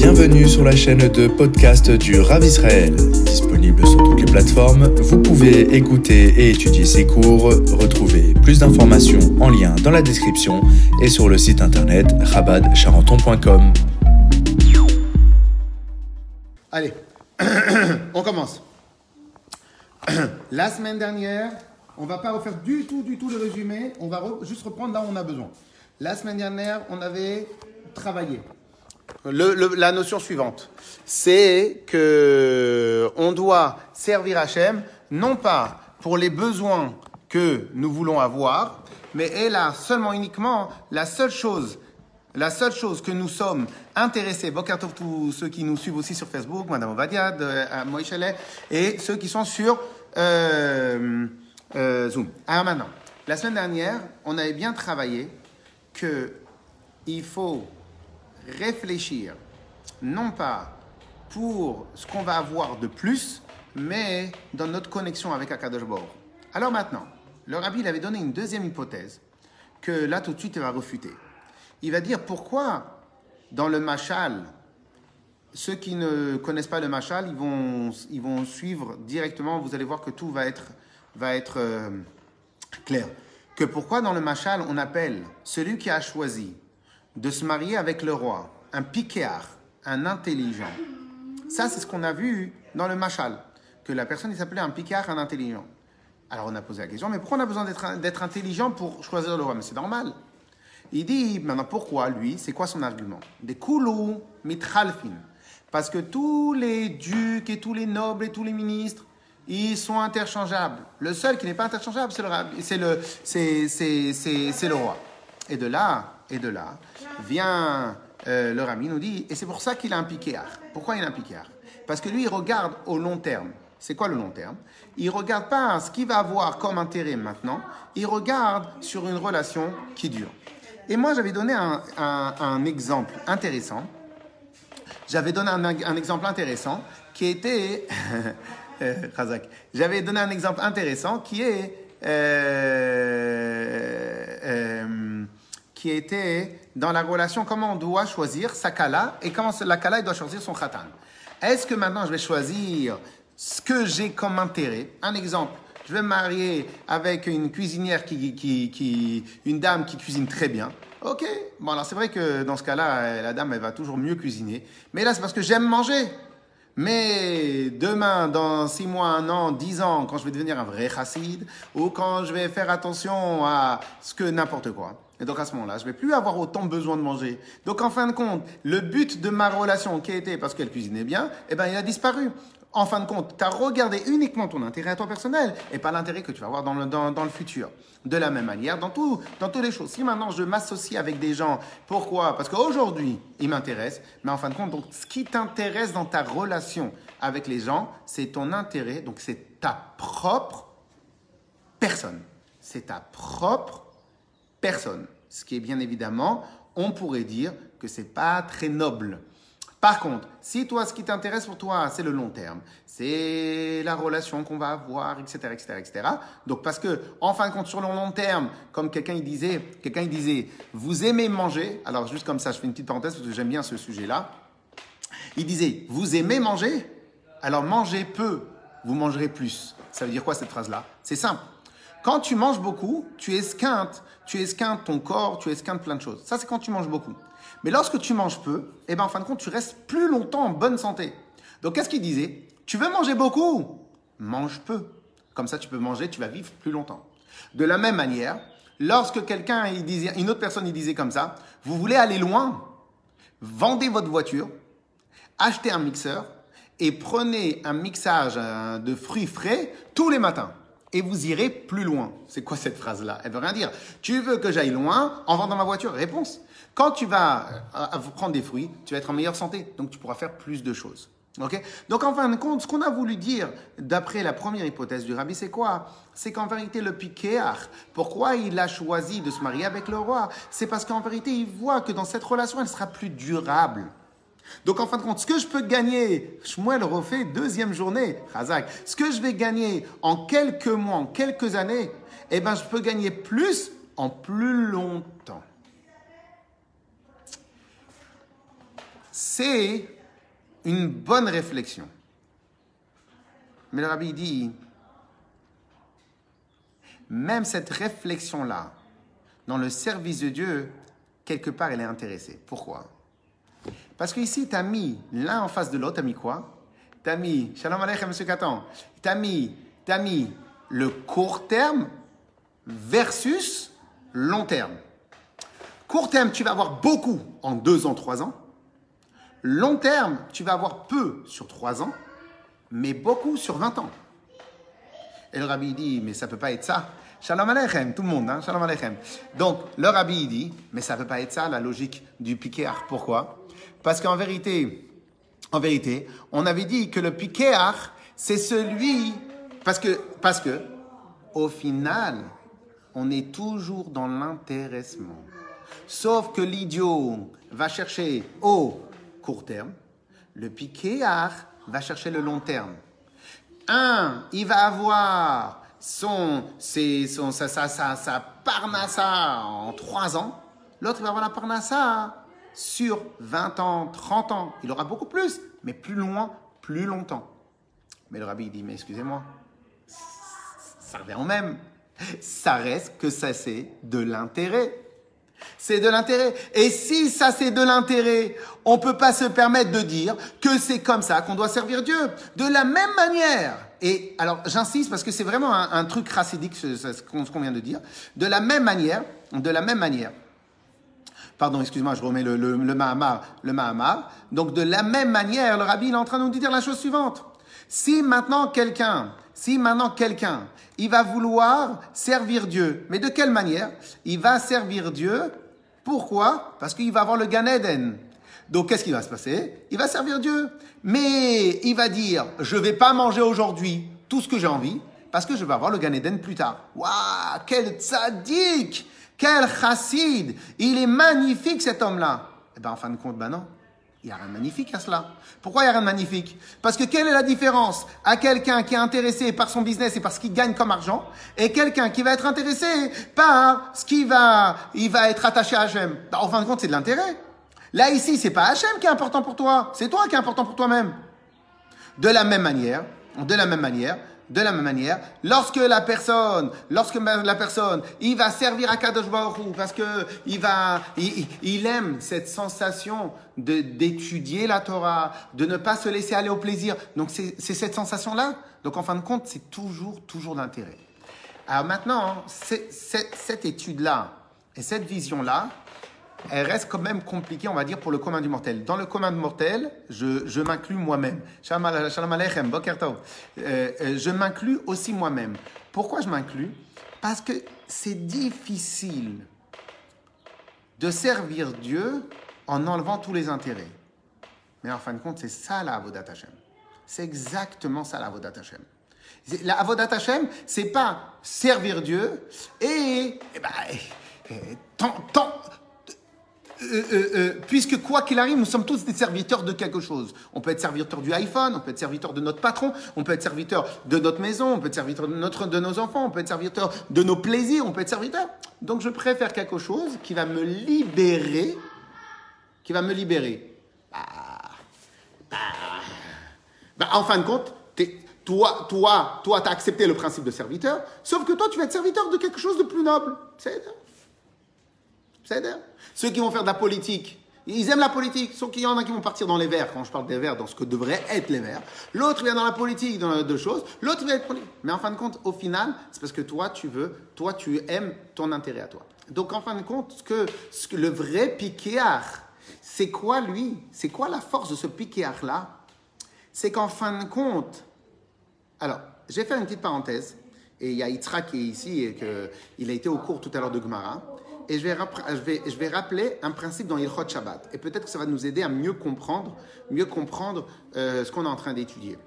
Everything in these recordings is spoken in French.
Bienvenue sur la chaîne de podcast du Rav Israël. Disponible sur toutes les plateformes, vous pouvez écouter et étudier ses cours. Retrouvez plus d'informations en lien dans la description et sur le site internet rabadcharenton.com. Allez, on commence. La semaine dernière, on va pas refaire du tout, du tout le résumé. On va juste reprendre là où on a besoin. La semaine dernière, on avait travaillé. La notion suivante, c'est que on doit servir Hachem non pas pour les besoins que nous voulons avoir, mais est là seulement uniquement la seule chose la seule chose que nous sommes intéressés, Bokartov, tous ceux qui nous suivent aussi sur Facebook, Madame Ovadia, de, à Moïchelet, et ceux qui sont sur euh, euh, Zoom. Alors maintenant, la semaine dernière, on avait bien travaillé que il faut réfléchir, non pas pour ce qu'on va avoir de plus, mais dans notre connexion avec Akadosh. Alors maintenant, le rabbi avait donné une deuxième hypothèse que là tout de suite il va refuter. Il va dire pourquoi dans le machal, ceux qui ne connaissent pas le machal, ils vont, ils vont suivre directement, vous allez voir que tout va être, va être euh, clair. Que pourquoi dans le machal on appelle celui qui a choisi de se marier avec le roi un piquéar, un intelligent. Ça c'est ce qu'on a vu dans le machal, que la personne s'appelait un piquéar, un intelligent. Alors on a posé la question, mais pourquoi on a besoin d'être intelligent pour choisir le roi? Mais c'est normal. Il dit maintenant pourquoi lui C'est quoi son argument? Des koulou mitralfin. Parce que tous les ducs et tous les nobles et tous les ministres, ils sont interchangeables. Le seul qui n'est pas interchangeable, c'est le roi. Et de là, et de là, vient euh, le rami nous dit, et c'est pour ça qu'il a un piquéar. Pourquoi il a un piquéar Parce que lui, il regarde au long terme. C'est quoi le long terme? Il regarde pas ce qu'il va avoir comme intérêt maintenant, il regarde sur une relation qui dure. Et moi, j'avais donné un, exemple intéressant. J'avais donné un, exemple intéressant qui était. Euh. J'avais donné un exemple intéressant qui est. euh, euh, qui était dans la relation comment on doit choisir sa kala et comment la kala doit choisir son khatan. Est-ce que maintenant je vais choisir ce que j'ai comme intérêt? Un exemple, je vais me marier avec une cuisinière qui, qui, une dame qui cuisine très bien. Ok, bon alors c'est vrai que dans ce cas-là, la dame elle va toujours mieux cuisiner. Mais là c'est parce que j'aime manger. Mais demain, dans six mois, un an, dix ans, quand je vais devenir un vrai chassid, ou quand je vais faire attention à ce que n'importe quoi. Et donc à ce moment-là, je vais plus avoir autant besoin de manger. Donc en fin de compte, le but de ma relation qui était parce qu'elle cuisinait bien, eh ben il a disparu. En fin de compte, tu as regardé uniquement ton intérêt à toi personnel et pas l'intérêt que tu vas avoir dans le, dans, dans le futur. De la même manière, dans, tout, dans toutes les choses. Si maintenant je m'associe avec des gens, pourquoi? Parce qu'aujourd'hui, ils m'intéressent, mais en fin de compte, donc, ce qui t'intéresse dans ta relation avec les gens, c'est ton intérêt, donc c'est ta propre personne. C'est ta propre personne. Ce qui est bien évidemment, on pourrait dire que c'est pas très noble. Par contre, si toi, ce qui t'intéresse pour toi, c'est le long terme, c'est la relation qu'on va avoir, etc., etc., etc. Donc, parce que, en fin de compte, sur le long terme, comme quelqu'un il disait, quelqu'un il disait, vous aimez manger. Alors, juste comme ça, je fais une petite parenthèse parce que j'aime bien ce sujet-là. Il disait, vous aimez manger? Alors mangez peu, vous mangerez plus. Ça veut dire quoi cette phrase-là? C'est simple. Quand tu manges beaucoup, tu esquintes, tu esquintes ton corps, tu esquintes plein de choses. Ça, c'est quand tu manges beaucoup. Mais lorsque tu manges peu, eh ben, en fin de compte, tu restes plus longtemps en bonne santé. Donc, qu'est-ce qu'il disait? Tu veux manger beaucoup? Mange peu. Comme ça, tu peux manger, tu vas vivre plus longtemps. De la même manière, lorsque quelqu'un, il disait, une autre personne, il disait comme ça, vous voulez aller loin? Vendez votre voiture, achetez un mixeur et prenez un mixage euh, de fruits frais tous les matins. Et vous irez plus loin. C'est quoi cette phrase-là? Elle veut rien dire. Tu veux que j'aille loin en vendant ma voiture? Réponse. Quand tu vas euh, prendre des fruits, tu vas être en meilleure santé. Donc tu pourras faire plus de choses. Ok? Donc en fin de compte, ce qu'on a voulu dire d'après la première hypothèse du rabbi, c'est quoi? C'est qu'en vérité, le piquéar, pourquoi il a choisi de se marier avec le roi? C'est parce qu'en vérité, il voit que dans cette relation, elle sera plus durable. Donc en fin de compte, ce que je peux gagner, Shmuel refait deuxième journée, Razak, ce que je vais gagner en quelques mois, en quelques années, eh ben je peux gagner plus en plus longtemps. c'est une bonne réflexion. Mais le rabbi dit, même cette réflexion-là, dans le service de Dieu, quelque part, elle est intéressée. Pourquoi? Parce qu'ici, tu as mis l'un en face de l'autre, tu as mis quoi? Tu as mis, Shalom Aleichem, monsieur Katan, tu as mis, as mis le court terme versus long terme. Court terme, tu vas avoir beaucoup en deux ans, trois ans. Long terme, tu vas avoir peu sur trois ans, mais beaucoup sur 20 ans. Et le rabbi dit, mais ça ne peut pas être ça. Shalom Aleichem, tout le monde, hein, Shalom Aleichem. Donc, le rabbi dit, mais ça ne peut pas être ça la logique du piquéar. Pourquoi? Parce qu'en vérité, en vérité, on avait dit que le piquéar, c'est celui, parce que, parce que, au final, on est toujours dans l'intéressement. Sauf que l'idiot va chercher au court terme, le piquéar va chercher le long terme. Un, il va avoir son, son, sa, sa, sa, sa parnassa en trois ans. L'autre va avoir la parnassa sur 20 ans, 30 ans. Il aura beaucoup plus, mais plus loin, plus longtemps. Mais le rabbi dit, mais excusez-moi, ça revient au même. Ça reste que ça, c'est de l'intérêt. C'est de l'intérêt. Et si ça c'est de l'intérêt, on ne peut pas se permettre de dire que c'est comme ça qu'on doit servir Dieu. De la même manière, et alors j'insiste parce que c'est vraiment un, truc racidique ce, qu'on vient de dire, de la même manière, de la même manière, pardon, excuse-moi, je remets le, le, le Mahamar, le donc de la même manière, le rabbi est en train de nous dire la chose suivante. Si maintenant quelqu'un, si maintenant quelqu'un, il va vouloir servir Dieu, mais de quelle manière? Il va servir Dieu, pourquoi? Parce qu'il va avoir le Gan Eden. Donc qu'est-ce qui va se passer? Il va servir Dieu, mais il va dire, je vais pas manger aujourd'hui tout ce que j'ai envie, parce que je vais avoir le Gan Eden plus tard. Waouh, quel tzaddik Quel chassid Il est magnifique cet homme-là. Eh bien en fin de compte, ben non. Il n'y a rien de magnifique à cela. Pourquoi il n'y a rien de magnifique? Parce que quelle est la différence à quelqu'un qui est intéressé par son business et par ce qu'il gagne comme argent et quelqu'un qui va être intéressé par ce qui va, il va être attaché à Hachem En fin de compte, c'est de l'intérêt. Là, ici, c'est pas Hachem qui est important pour toi, c'est toi qui est important pour toi-même. De la même manière, de la même manière, de la même manière, lorsque la personne, lorsque la personne, il va servir à Kadosh Baruch parce que il va, il, aime cette sensation de d'étudier la Torah, de ne pas se laisser aller au plaisir. Donc c'est cette sensation-là. Donc en fin de compte, c'est toujours, toujours d'intérêt. Alors maintenant, cette étude-là et cette vision-là, elle reste quand même compliquée, on va dire, pour le commun du mortel. Dans le commun du mortel, je, m'inclus moi-même. Euh, euh, Je m'inclus aussi moi-même. Pourquoi je m'inclus? Parce que c'est difficile de servir Dieu en enlevant tous les intérêts. Mais en fin de compte, c'est ça la Avodat Hashem. C'est exactement ça la Avodat Hashem. La Avodat Hashem, c'est pas servir Dieu et, et ben, tant, tant, euh, euh, euh, puisque quoi qu'il arrive, nous sommes tous des serviteurs de quelque chose. On peut être serviteur du iPhone, on peut être serviteur de notre patron, on peut être serviteur de notre maison, on peut être serviteur de, notre, de nos enfants, on peut être serviteur de nos plaisirs, on peut être serviteur. Donc je préfère quelque chose qui va me libérer, qui va me libérer. Bah, bah, bah en fin de compte, toi, toi, toi, tu as accepté le principe de serviteur, sauf que toi, tu vas être serviteur de quelque chose de plus noble. C'est ceux qui vont faire de la politique, ils aiment la politique, sauf qu'il y en a qui vont partir dans les verts, quand je parle des verts, dans ce que devraient être les verts. L'autre vient dans la politique, dans deux choses. L'autre va être politique. Mais en fin de compte, au final, c'est parce que toi, tu veux, toi, tu aimes ton intérêt à toi. Donc, en fin de compte, ce que, le vrai piquéard, c'est quoi lui? C'est quoi la force de ce piquéard-là? C'est qu'en fin de compte, alors, je vais faire une petite parenthèse. Et il y a Itra qui est ici et qu'il a été au cours tout à l'heure de Gemara et je vais, rappeler un principe dans Ilchot Shabbat. Et peut-être que ça va nous aider à mieux comprendre, mieux comprendre euh, ce qu'on est en train d'étudier.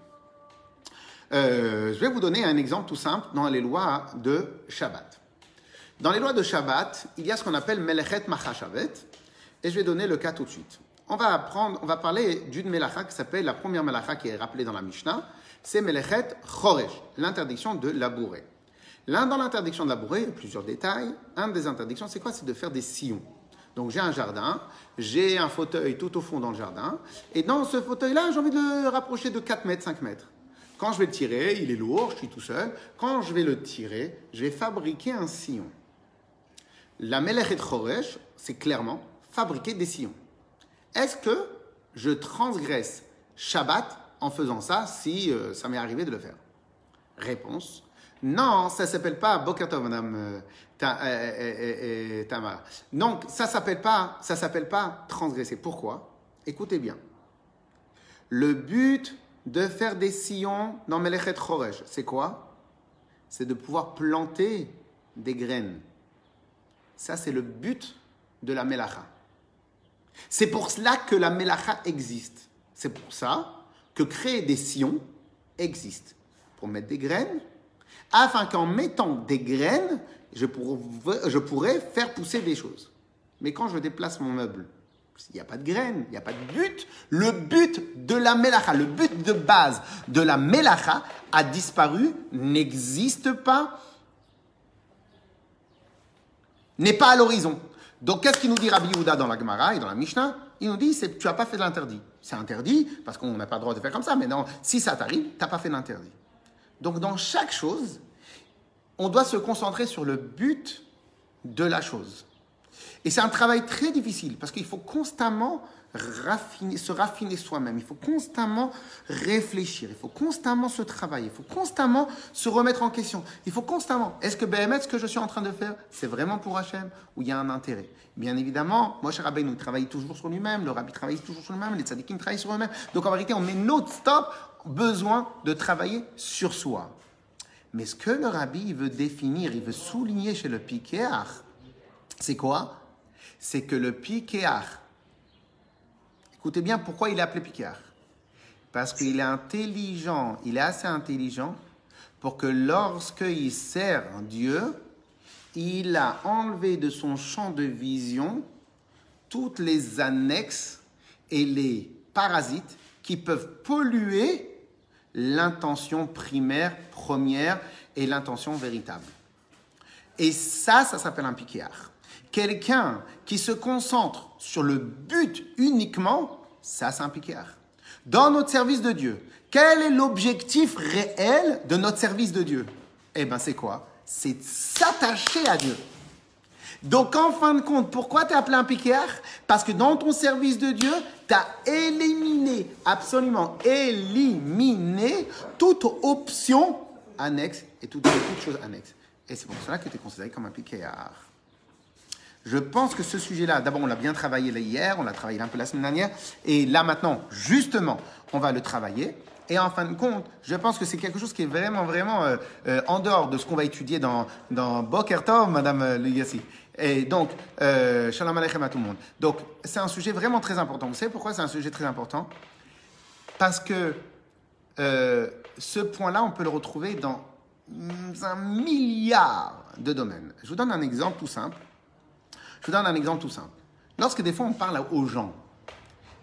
Euh, je vais vous donner un exemple tout simple dans les lois de Shabbat. Dans les lois de Shabbat, il y a ce qu'on appelle Melechet Machashavet, et je vais donner le cas tout de suite. On va, apprendre, on va parler d'une melacha qui s'appelle, la première melacha qui est rappelée dans la Mishnah, c'est Melechet Choresh, l'interdiction de labourer. L'un dans l'interdiction de labourer, plusieurs détails. Un des interdictions, c'est quoi? C'est de faire des sillons. Donc j'ai un jardin, j'ai un fauteuil tout au fond dans le jardin, et dans ce fauteuil-là, j'ai envie de le rapprocher de 4 mètres, 5 mètres. Quand je vais le tirer, il est lourd, je suis tout seul. Quand je vais le tirer, je vais fabriquer un sillon. La Melech et Choresh, c'est clairement fabriquer des sillons. Est-ce que je transgresse Shabbat en faisant ça si euh, ça m'est arrivé de le faire? Réponse non, ça s'appelle pas Bokato, madame euh, ta, euh, Tamara. Donc, ça s'appelle pas, ça s'appelle pas transgresser. Pourquoi? Écoutez bien. Le but de faire des sillons dans Melechet Choresh, c'est quoi? C'est de pouvoir planter des graines. Ça, c'est le but de la Melacha. C'est pour cela que la Melacha existe. C'est pour ça que créer des sillons existe. Pour mettre des graines, afin qu'en mettant des graines, je, pourrais faire pousser des choses. Mais quand je déplace mon meuble, il n'y a pas de graines, il n'y a pas de but. Le but de la melacha, le but de base de la melacha a disparu, n'existe pas, n'est pas à l'horizon. Donc, qu'est-ce qu'il nous dit Rabbi Yehuda dans la Gemara et dans la Mishnah? Il nous dit, tu n'as pas fait de l'interdit. C'est interdit, parce qu'on n'a pas le droit de faire comme ça, mais non, si ça t'arrive, tu n'as pas fait l'interdit. Donc, dans chaque chose, on doit se concentrer sur le but de la chose. Et c'est un travail très difficile parce qu'il faut constamment se raffiner soi-même, il faut constamment réfléchir, il faut constamment se travailler, il faut constamment se remettre en question, il faut constamment, est-ce que BMS, ce que je suis en train de faire, c'est vraiment pour Hachem ou il y a un intérêt? Bien évidemment, moi, cher nous travaille toujours sur lui-même, le rabbi travaille toujours sur lui-même, les tzadikim travaillent sur eux-mêmes. Donc en vérité, on met notre stop besoin de travailler sur soi. Mais ce que le rabbi veut définir, il veut souligner chez le piquéar, c'est quoi? C'est que le piquéar, écoutez bien pourquoi il est appelé piquéar. Parce qu'il est intelligent, il est assez intelligent pour que lorsqu'il sert Dieu, il a enlevé de son champ de vision toutes les annexes et les parasites qui peuvent polluer l'intention primaire, première et l'intention véritable. Et ça, ça s'appelle un piquéar. Quelqu'un qui se concentre sur le but uniquement, ça c'est un piquéar. Dans notre service de Dieu, quel est l'objectif réel de notre service de Dieu? Eh bien c'est quoi? C'est s'attacher à Dieu. Donc, en fin de compte, pourquoi tu appelé un piquéar Parce que dans ton service de Dieu, tu as éliminé, absolument éliminé toute option annexe et toute, chose annexe. Et c'est pour cela que tu es considéré comme un piquéar. Je pense que ce sujet-là, d'abord, on l'a bien travaillé hier, on l'a travaillé un peu la semaine dernière, et là maintenant, justement, on va le travailler. Et en fin de compte, je pense que c'est quelque chose qui est vraiment, vraiment euh, euh, en dehors de ce qu'on va étudier dans, dans Madame euh, Ligassi. Et donc, euh, shalom aleichem à tout le monde. Donc, c'est un sujet vraiment très important. Vous savez pourquoi c'est un sujet très important? Parce que euh, ce point-là, on peut le retrouver dans un milliard de domaines. Je vous donne un exemple tout simple. Je vous donne un exemple tout simple. Lorsque des fois on parle aux gens,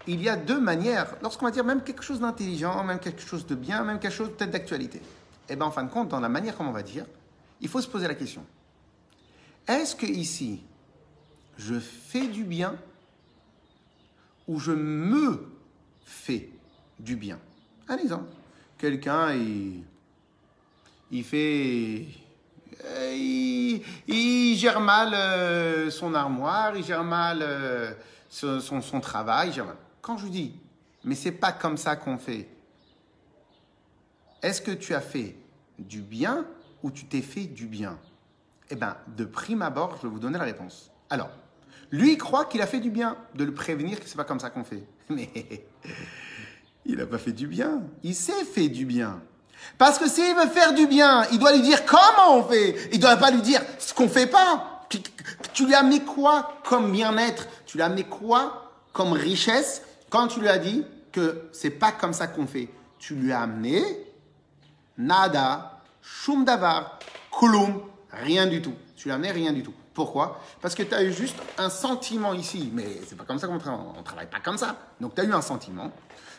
il y a deux manières, lorsqu'on va dire même quelque chose d'intelligent, même quelque chose de bien, même quelque chose peut-être d'actualité. Et eh bien en fin de compte, dans la manière comme on va dire, il faut se poser la question. Est-ce que ici, je fais du bien ou je me fais du bien? Un exemple. Quelqu'un, il, fait... Il, gère mal euh, son armoire, il gère mal euh, son, son, travail. Quand je dis, mais c'est pas comme ça qu'on fait. Est-ce que tu as fait du bien ou tu t'es fait du bien? Eh bien, de prime abord, je vais vous donner la réponse. Alors, lui, il croit qu'il a fait du bien, de le prévenir que c'est pas comme ça qu'on fait. Mais il n'a pas fait du bien. Il s'est fait du bien. Parce que s'il veut faire du bien, il doit lui dire comment on fait. Il ne doit pas lui dire ce qu'on fait pas. Tu, lui as mis quoi comme bien-être? Tu lui as mis quoi comme richesse? Quand tu lui as dit que c'est pas comme ça qu'on fait Tu lui as amené nada, shum davar, kulum, Rien du tout. Tu l'as rien du tout. Pourquoi? Parce que tu as eu juste un sentiment ici. Mais c'est pas comme ça qu'on travaille. On travaille pas comme ça. Donc tu as eu un sentiment.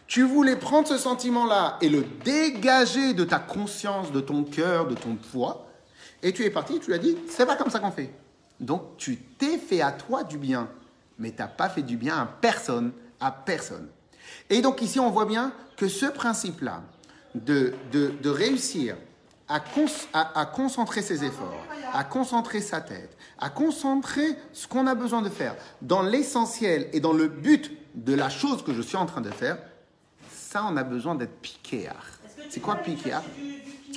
Tu voulais prendre ce sentiment-là et le dégager de ta conscience, de ton cœur, de ton poids. Et tu es parti, tu lui as dit, c'est pas comme ça qu'on fait. Donc tu t'es fait à toi du bien. mais tu n'as pas fait du bien à personne, à personne. Et donc ici, on voit bien que ce principe-là, de, de, réussir à, à, concentrer ses efforts, à concentrer sa tête, à concentrer ce qu'on a besoin de faire dans l'essentiel et dans le but de la chose que je suis en train de faire, ça, on a besoin d'être piquéard. C'est quoi piquéard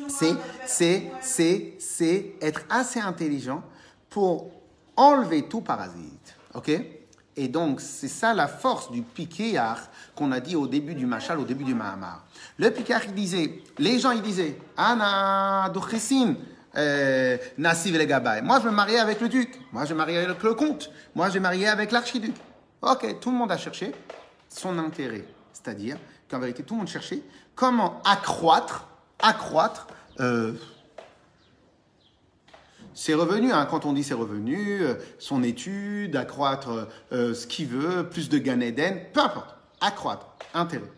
C'est, c'est, c'est, c'est être assez intelligent pour enlever tout parasite. OK? Et donc, c'est ça la force du piquéard qu'on a dit au début du Machal, au début du Mahamar. Le piquéard, il disait, les gens, ils disaient, Ana Dochessin, euh, Nassiv le Gabay. Moi, je me marier avec le duc. Moi, je me marier avec le comte. Moi, je me marier avec l'archiduc. Ok, tout le monde a cherché son intérêt. C'est-à-dire qu'en vérité, tout le monde cherchait comment accroître, accroître euh, ses revenus. Hein. Quand on dit ses revenus, euh, son étude, accroître euh, ce qu'il veut, plus de Gan Eden, peu importe. Accroître, intérêt.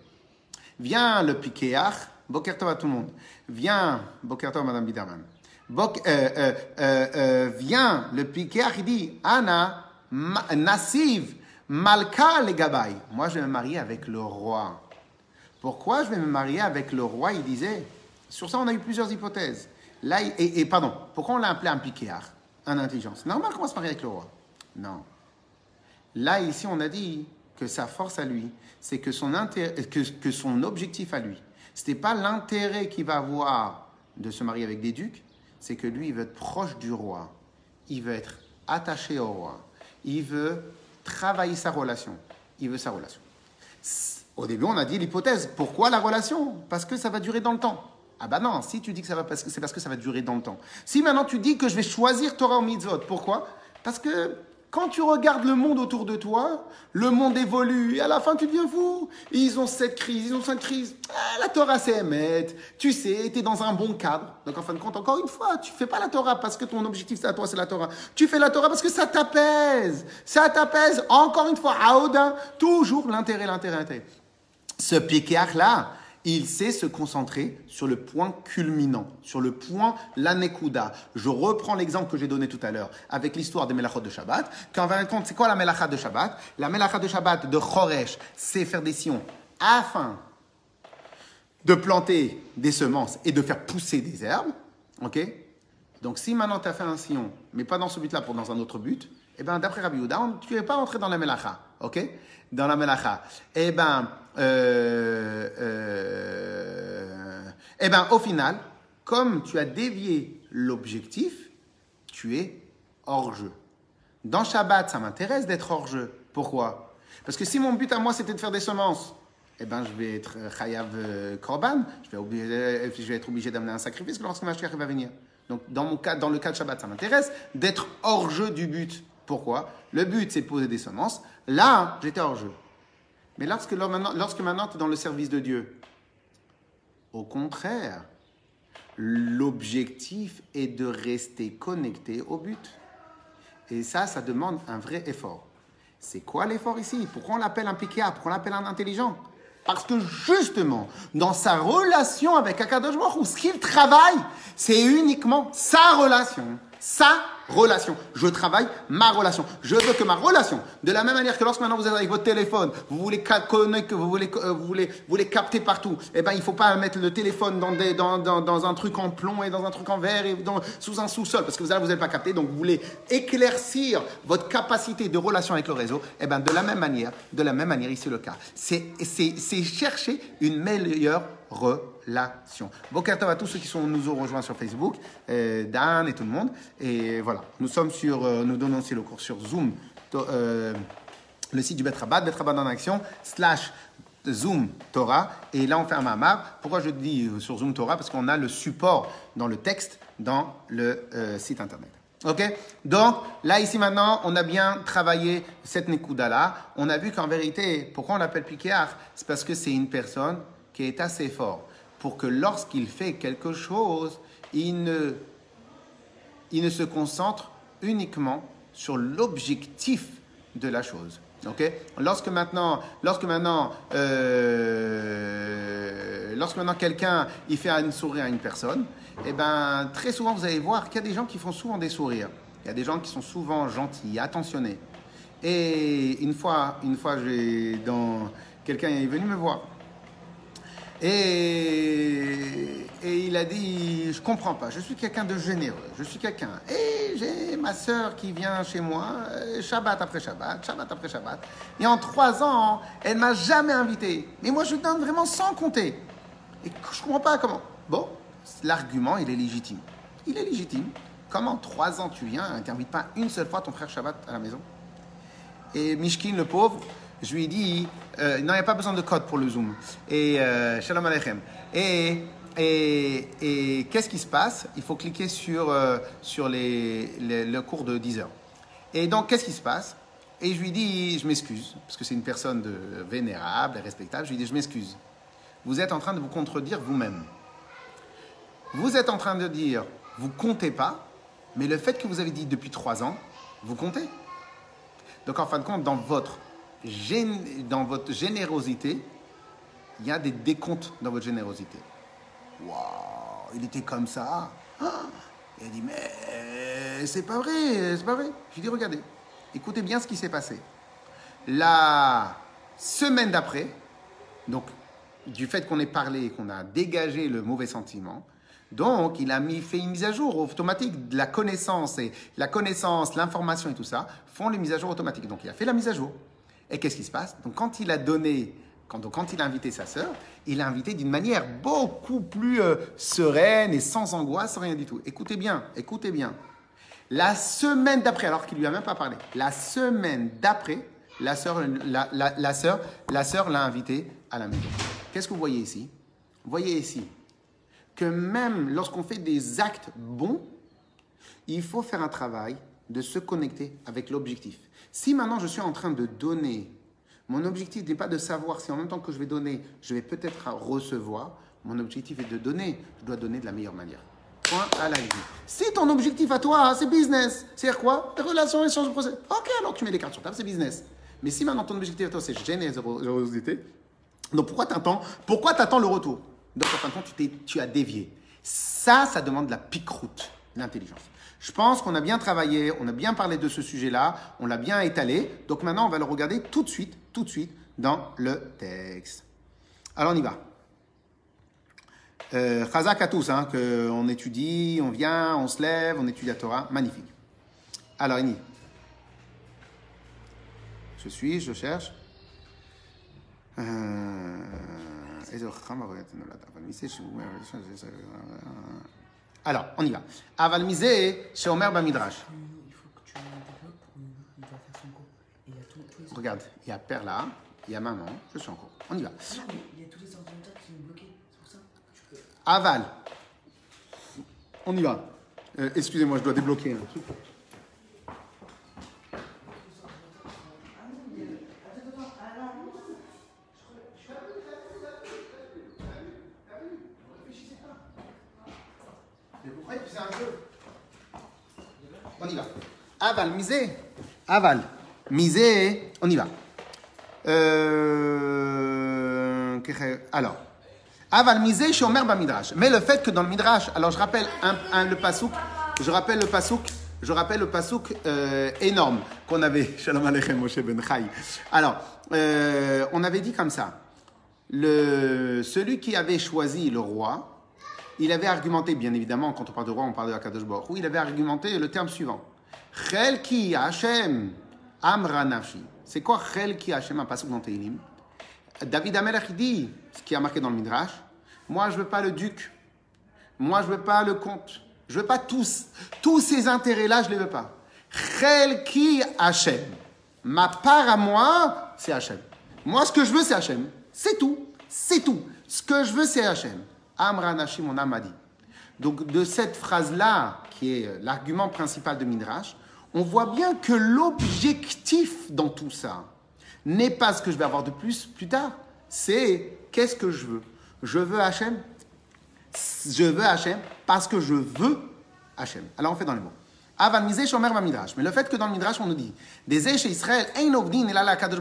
Vient le piquéach, Bokertov à tout le monde. Vient, Bokertov, Madame Biderman. Bok, vient le piquéach, il dit, Anna, Nassiv, Malka les Gabay. Moi, je vais me marier avec le roi. Pourquoi je vais me marier avec le roi? Il disait. Sur ça, on a eu plusieurs hypothèses. Là, et, pardon, pourquoi on l'a appelé un piquéard Un intelligence? Normal qu'on va se marier avec le roi. Non. Là, ici, on a dit que sa force à lui, c'est que son, que, que son objectif à lui, ce n'était pas l'intérêt qu'il va avoir de se marier avec des ducs, c'est que lui, il veut être proche du roi. Il veut être attaché au roi. Il veut travailler sa relation. Il veut sa relation. Au début, on a dit l'hypothèse. Pourquoi la relation? Parce que ça va durer dans le temps. Ah bah non, si tu dis que ça va, c'est parce que ça va durer dans le temps. Si maintenant tu dis que je vais choisir Torah ou mitzvot, pourquoi? Parce que quand tu regardes le monde autour de toi, le monde évolue et à la fin tu deviens fou. Ils ont cette crise, ils ont cette crise. Ah, la Torah c'est émettre. Tu sais, tu es dans un bon cadre. Donc en fin de compte, encore une fois, tu fais pas la Torah parce que ton objectif c'est à toi, c'est la Torah. Tu fais la Torah parce que ça t'apaise. Ça t'apaise. Encore une fois, Aoda, toujours l'intérêt, l'intérêt, l'intérêt. Ce piquéar là, il sait se concentrer sur le point culminant, sur le point l'anekuda. Je reprends l'exemple que j'ai donné tout à l'heure avec l'histoire des melachot de Shabbat. Qu'en fin de compte, c'est quoi la melacha de Shabbat? La melacha de Shabbat de Choresh, c'est faire des sillons afin de planter des semences et de faire pousser des herbes. Ok? Donc si maintenant tu as fait un sillon, mais pas dans ce but-là, pour dans un autre but, eh bien d'après Rabbi Yehuda, tu n'es pas entré dans la melacha. Ok? Dans la melacha. Eh bien euh, euh, eh bien, au final, comme tu as dévié l'objectif, tu es hors jeu. Dans Shabbat, ça m'intéresse d'être hors jeu. Pourquoi? Parce que si mon but à moi c'était de faire des semences, eh ben, je vais être chayav euh, korban, je vais, être obligé d'amener un sacrifice lorsque Mashiach va venir. Donc, dans, mon cas, dans le cas de Shabbat, ça m'intéresse d'être hors jeu du but. Pourquoi? Le but, c'est poser des semences. Là, j'étais hors jeu. Mais lorsque, lorsque maintenant tu es dans le service de Dieu, au contraire, l'objectif est de rester connecté au but. Et ça, ça demande un vrai effort. C'est quoi l'effort ici? Pourquoi on l'appelle un piquéa Pourquoi on l'appelle un intelligent? Parce que justement, dans sa relation avec Akadosh Baruch ce qu'il travaille, c'est uniquement sa relation, sa relation. Je travaille ma relation. Je veux que ma relation, de la même manière que lorsque maintenant vous êtes avec votre téléphone, vous voulez que vous voulez, euh, vous voulez, vous voulez capter partout. Eh ben, il faut pas mettre le téléphone dans, des, dans, dans, dans, un truc en plomb et dans un truc en verre et sous un sous-sol parce que vous allez, vous pas capter. Donc, vous voulez éclaircir votre capacité de relation avec le réseau. Eh ben, de la même manière, de la même manière, ici le cas. C'est chercher une meilleure relation. Bokertov à tous ceux qui nous ont rejoints sur Facebook, euh, Dan et tout le monde. Et voilà, nous sommes sur, euh, nous donnons aussi le cours sur Zoom, euh, le site du Betrabat, Betrabat en action, slash Zoom Torah. Et là, on fait un mamar. Pourquoi je dis sur Zoom Torah? Parce qu'on a le support dans le texte dans le site internet. Ok? Donc, là, ici, maintenant, on a bien travaillé cette Nekuda-là. On a vu qu'en vérité, pourquoi on l'appelle Piquéar C'est parce que c'est une personne qui est assez fort pour que lorsqu'il fait quelque chose, il ne, il ne se concentre uniquement sur l'objectif de la chose. ok? Lorsque maintenant, lorsque maintenant, euh, lorsque maintenant quelqu'un il fait un sourire à une personne, eh ben très souvent vous allez voir qu'il y a des gens qui font souvent des sourires. Il y a des gens qui sont souvent gentils, attentionnés. Et une fois, une fois, j'ai dans quelqu'un est venu me voir. Et, il a dit, je comprends pas, je suis quelqu'un de généreux, je suis quelqu'un. Et j'ai ma sœur qui vient chez moi, euh, Shabbat après Shabbat, Shabbat après Shabbat. Et en trois ans, elle m'a jamais invité. Mais moi, je donne vraiment sans compter. Et je comprends pas comment. Bon, l'argument, il est légitime. Il est légitime. Comment trois ans tu viens et t'invites pas une seule fois ton frère Shabbat à la maison Et Mishkin, le pauvre, je lui ai dit, euh, non, il n'y a pas besoin de code pour le Zoom. Et euh, Shalom Aleichem. Et, et, et qu'est-ce qui se passe? Il faut cliquer sur, euh, sur les, les- le cours de 10 heures. Et donc, qu'est-ce qui se passe? Et je lui dis, je m'excuse, parce que c'est une personne de, vénérable et respectable. Je lui dis, je m'excuse. Vous êtes en train de vous contredire vous-même. Vous êtes en train de dire, vous comptez pas, mais le fait que vous avez dit depuis trois ans, vous comptez. Donc en fin de compte, dans votre, dans votre générosité, il y a des décomptes dans votre générosité. Waouh, il était comme ça. Il a dit, mais c'est pas vrai, c'est pas vrai. Je lui dis, regardez, écoutez bien ce qui s'est passé. La semaine d'après, donc du fait qu'on ait parlé et qu'on a dégagé le mauvais sentiment, donc il a fait une mise à jour automatique de la connaissance et la connaissance, l'information et tout ça font les mises à jour automatiques. Donc il a fait la mise à jour. Et qu'est-ce qui se passe? Donc quand il a donné, quand, donc, quand il a invité sa sœur, il l'a invité d'une manière beaucoup plus euh, sereine et sans angoisse, sans rien du tout. Écoutez bien, écoutez bien. La semaine d'après, alors qu'il lui a même pas parlé, la semaine d'après, la sœur, la, la, la sœur, la sœur l'a invité à la maison. Qu'est-ce que vous voyez ici? Vous voyez ici que même lorsqu'on fait des actes bons, il faut faire un travail de se connecter avec l'objectif. Si maintenant je suis en train de donner, mon objectif n'est pas de savoir si en même temps que je vais donner, je vais peut-être recevoir. Mon objectif est de donner. Je dois donner de la meilleure manière. Point à la vie. Si ton objectif à toi, c'est business, c'est-à-dire quoi? Relation, échange, procès. Ok, alors tu mets les cartes sur table, c'est business. Mais si maintenant ton objectif à toi, c'est générosité, donc pourquoi t'attends Pourquoi t'attends le retour? Donc en fin de compte, tu, as dévié. Ça, ça demande de la pique-route, l'intelligence. Je pense qu'on a bien travaillé, on a bien parlé de ce sujet-là, on l'a bien étalé. Donc maintenant, on va le regarder tout de suite, tout de suite dans le texte. Alors on y va. Euh, Chazak à tous, hein, que on étudie, on vient, on se lève, on étudie la Torah, magnifique. Alors, Ini. Je suis, je cherche. אה, alors, on y va. Avalmise chez Omer Bamidrash. Regarde, il y a père là, il y a maman, je suis en cours. On y va. Ah non, mais il y a tous les ordinateurs qui sont bloqués, c'est pour ça que tu peux... Aval. On y va. Euh, excusez-moi, je dois débloquer un truc. Aval, misé. Aval. Misé. On y va. Euh, alors. Aval misé shomer midrash. Mais le fait que dans le midrash, alors je rappelle le pasouk, je rappelle le pasouk, je rappelle le pasouk euh, énorme qu'on avait. Shalom aleichem Moshe ben Chai. Alors, euh, on avait dit comme ça. Celui qui avait choisi le roi, il avait argumenté, bien évidemment, quand on parle de roi, on parle de Akadosh Baruch Hu, il avait argumenté le terme suivant. Chel ki Hashem amra nafshi. C'est quoi Chel ki Hashem, un passage dans Tehillim David Amelech dit, ce qui a marqué dans le Midrash, moi je veux pas le duc, moi je veux pas le comte, je veux pas tous, tous ces intérêts-là, je les veux pas. Chel ki Hashem. Ma part à moi, c'est Hashem. Moi, ce que je veux, c'est Hashem. C'est tout. C'est tout. Ce que je veux, c'est Hashem. Amra Nashi, mon âme a dit. Donc, de cette phrase-là, qui est euh, l'argument principal de Midrash, on voit bien que l'objectif dans tout ça n'est pas ce que je vais avoir de plus plus tard. C'est qu'est-ce que je veux Je veux Hashem. Je veux Hashem parce que je veux Hashem. Alors, on fait dans les mots. Aval misé shomer midrash. Mais le fait que dans le midrash, on nous dit des Israël, ein ovdin el ala kadosh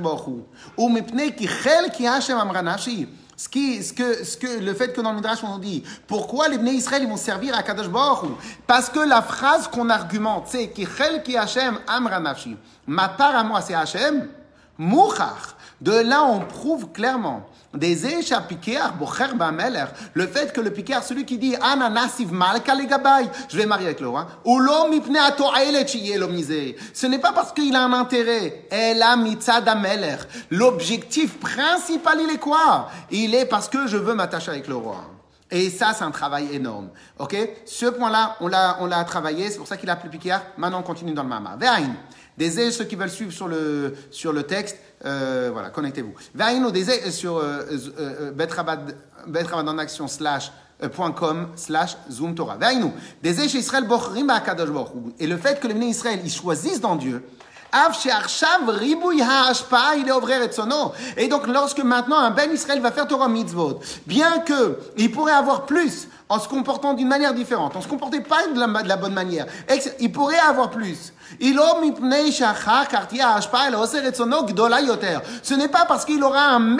ki. Ce, qui, ce, que, ce que, le fait que dans le Midrash on dit, pourquoi les Bnei Israël ils vont servir à Kadosh Baruch Parce que la phrase qu'on argumente, c'est Kichel ki Hashem amra nafshi. Ma part à moi c'est Hashem, mouchach. De là on prouve clairement des le fait que le piqueur, celui qui dit je vais marier avec le roi, Ce n'est pas parce qu'il a un intérêt. L'objectif principal, il est quoi? Il est parce que je veux m'attacher avec le roi. Et ça, c'est un travail énorme. Ok? Ce point-là, on l'a, travaillé. C'est pour ça qu'il a appelé piqueur. Maintenant, on continue dans le mama. Des ceux qui veulent suivre sur le, sur le texte, euh, voilà, connectez-vous. Vaino des sur euh, euh, betrabad en action slash .com slash zoom Torah. des Israël Et le fait que les Israël, ils choisissent dans Dieu, et donc, lorsque maintenant un Ben Israël va faire Torah mitzvot, bien que il pourrait avoir plus en se comportant d'une manière différente, en se comportant pas de la, bonne manière, il pourrait avoir plus. Ce n'est pas parce qu'il aura un,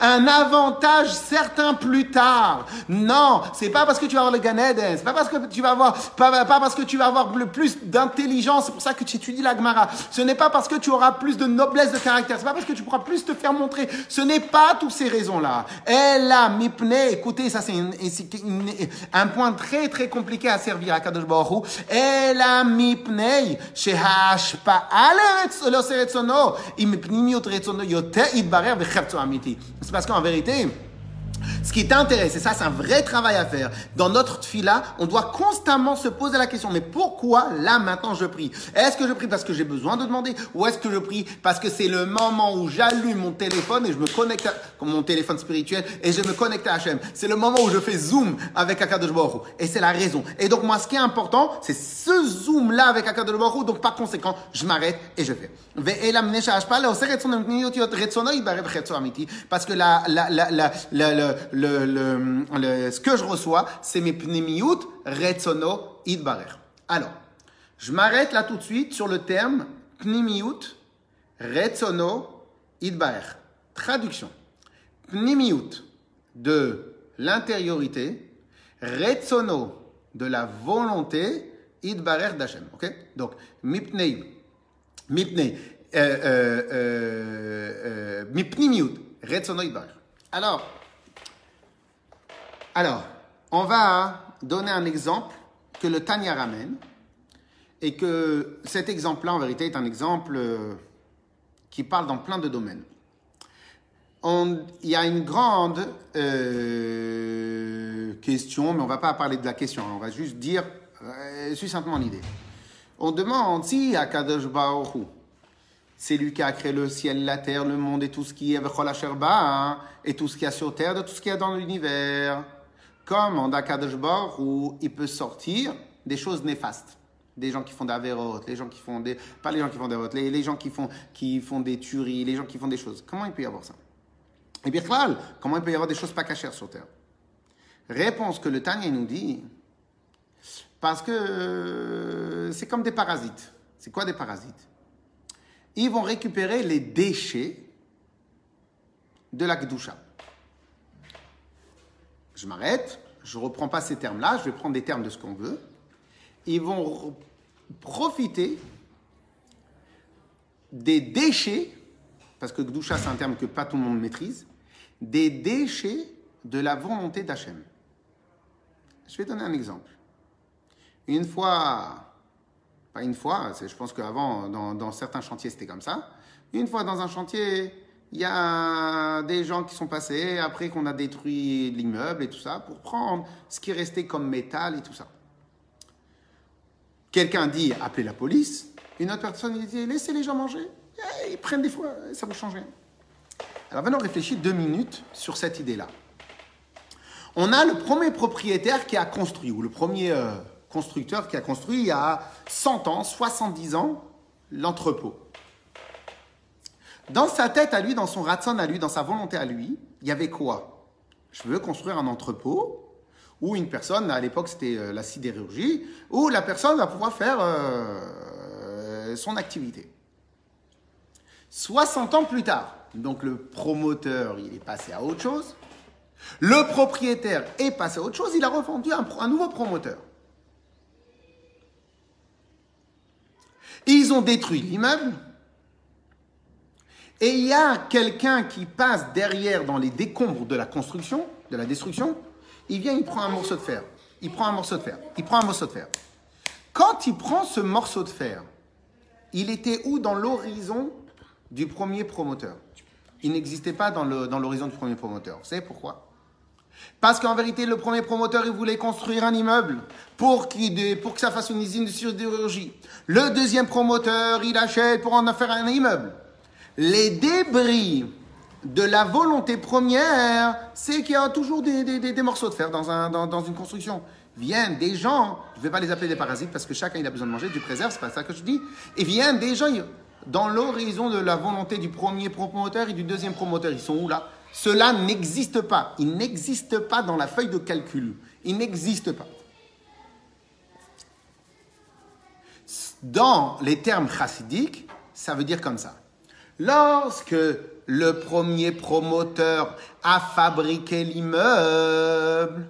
un, avantage certain plus tard. Non, c'est pas parce que tu vas avoir le Gan Eden, c'est pas parce que tu vas avoir, pas, pas parce que tu vas avoir le plus d'intelligence, c'est pour ça que tu étudies la Gemara. Ce n'est pas parce que tu auras plus de noblesse de caractère, c'est pas parce que tu pourras plus te faire montrer. Ce n'est pas toutes ces raisons-là. Elle a mipne, écoutez, ça c'est un point très très compliqué à servir à Kadosh Baruch Elle a mipne, chez c'est parce qu'en vérité, ce qui t'intéresse, et ça c'est un vrai travail à faire, dans notre fila, on doit constamment se poser la question, mais pourquoi là maintenant je prie? Est-ce que je prie parce que j'ai besoin de demander? Ou est-ce que je prie parce que c'est le moment où j'allume mon téléphone et je me connecte, à, comme mon téléphone spirituel, et je me connecte à Hachem C'est le moment où je fais zoom avec Akadosh Baruch Et c'est la raison. Et donc moi ce qui est important, c'est ce zoom là avec Akadosh Baruch donc par conséquent, je m'arrête et je fais. Parce que la, le, le, ce que je reçois, c'est mes pneumiut retsono idbarer. Alors, je m'arrête là tout de suite sur le terme pneumiut retsono idbarer. Traduction. Pneumiut de l'intériorité, retsono de la volonté, idbarer d'Hachem. Ok? Donc, mipnei, mipnei, euh, euh, euh, euh retsono idbarer. Alors, alors, on va donner un exemple que le Tanya ramène et que cet exemple-là, en vérité, est un exemple euh, qui parle dans plein de domaines. il y a une grande euh, question, mais on ne va pas parler de la question, on va juste dire euh, succinctement l'idée. On demande si Akadosh Baruch c'est lui qui a créé le ciel, la terre, le monde et tout ce qui est hein, et tout ce qu'il y a sur terre, de tout ce qu'il y a dans l'univers comme en Dakadosh où il peut sortir des choses néfastes. Des gens qui font des les gens qui font des. Pas les gens qui font des les, les gens qui font, qui font des tueries, les gens qui font des choses. Comment il peut y avoir ça? Et bien, comment il peut y avoir des choses pas cachères sur terre? Réponse que le Tanya nous dit parce que euh, c'est comme des parasites. C'est quoi des parasites? Ils vont récupérer les déchets de la Gdusha je m'arrête, je ne reprends pas ces termes-là, je vais prendre des termes de ce qu'on veut. Ils vont profiter des déchets, parce que Gdusha c'est un terme que pas tout le monde maîtrise, des déchets de la volonté d'Hachem. Je vais donner un exemple. Une fois, pas une fois, je pense qu'avant, dans, dans certains chantiers, c'était comme ça. Une fois dans un chantier, il y a des gens qui sont passés après qu'on a détruit l'immeuble et tout ça pour prendre ce qui restait comme métal et tout ça. Quelqu'un dit appelez la police. Une autre personne dit laissez les gens manger. Eh, ils prennent des fois, ça vous change rien. Alors maintenant, réfléchis deux minutes sur cette idée-là. On a le premier propriétaire qui a construit, ou le premier euh, constructeur qui a construit il y a 100 ans, 70 ans, l'entrepôt. Dans sa tête à lui, dans son ratson à lui, dans sa volonté à lui, il y avait quoi? Je veux construire un entrepôt où une personne, à l'époque c'était euh, la sidérurgie, où la personne va pouvoir faire euh, son activité. 60 ans plus tard, donc le promoteur, il est passé à autre chose. Le propriétaire est passé à autre chose, il a revendu un, un nouveau promoteur. Ils ont détruit l'immeuble. Et il y a quelqu'un qui passe derrière dans les décombres de la construction, de la destruction. Il vient, il prend un morceau de fer. Il prend un morceau de fer. Il prend un morceau de fer. Quand il prend ce morceau de fer, il était où dans l'horizon du premier promoteur? Il n'existait pas dans l'horizon du premier promoteur. Vous savez pourquoi? Parce qu'en vérité, le premier promoteur, il voulait construire un immeuble pour, pour que ça fasse une usine de sidérurgie. Le deuxième promoteur, il achète pour en faire un immeuble. Les débris de la volonté première, c'est qu'il y a toujours des, des, des, morceaux de fer dans, un, dans, dans, une construction. Viennent des gens, je ne vais pas les appeler des parasites parce que chacun il a besoin de manger, du préserve, c'est pas ça que je dis. Et viennent des gens dans l'horizon de la volonté du premier promoteur et du deuxième promoteur. Ils sont où là? Cela n'existe pas. Il n'existe pas dans la feuille de calcul. Il n'existe pas. Dans les termes chassidiques, ça veut dire comme ça. Lorsque le premier promoteur a fabriqué l'immeuble,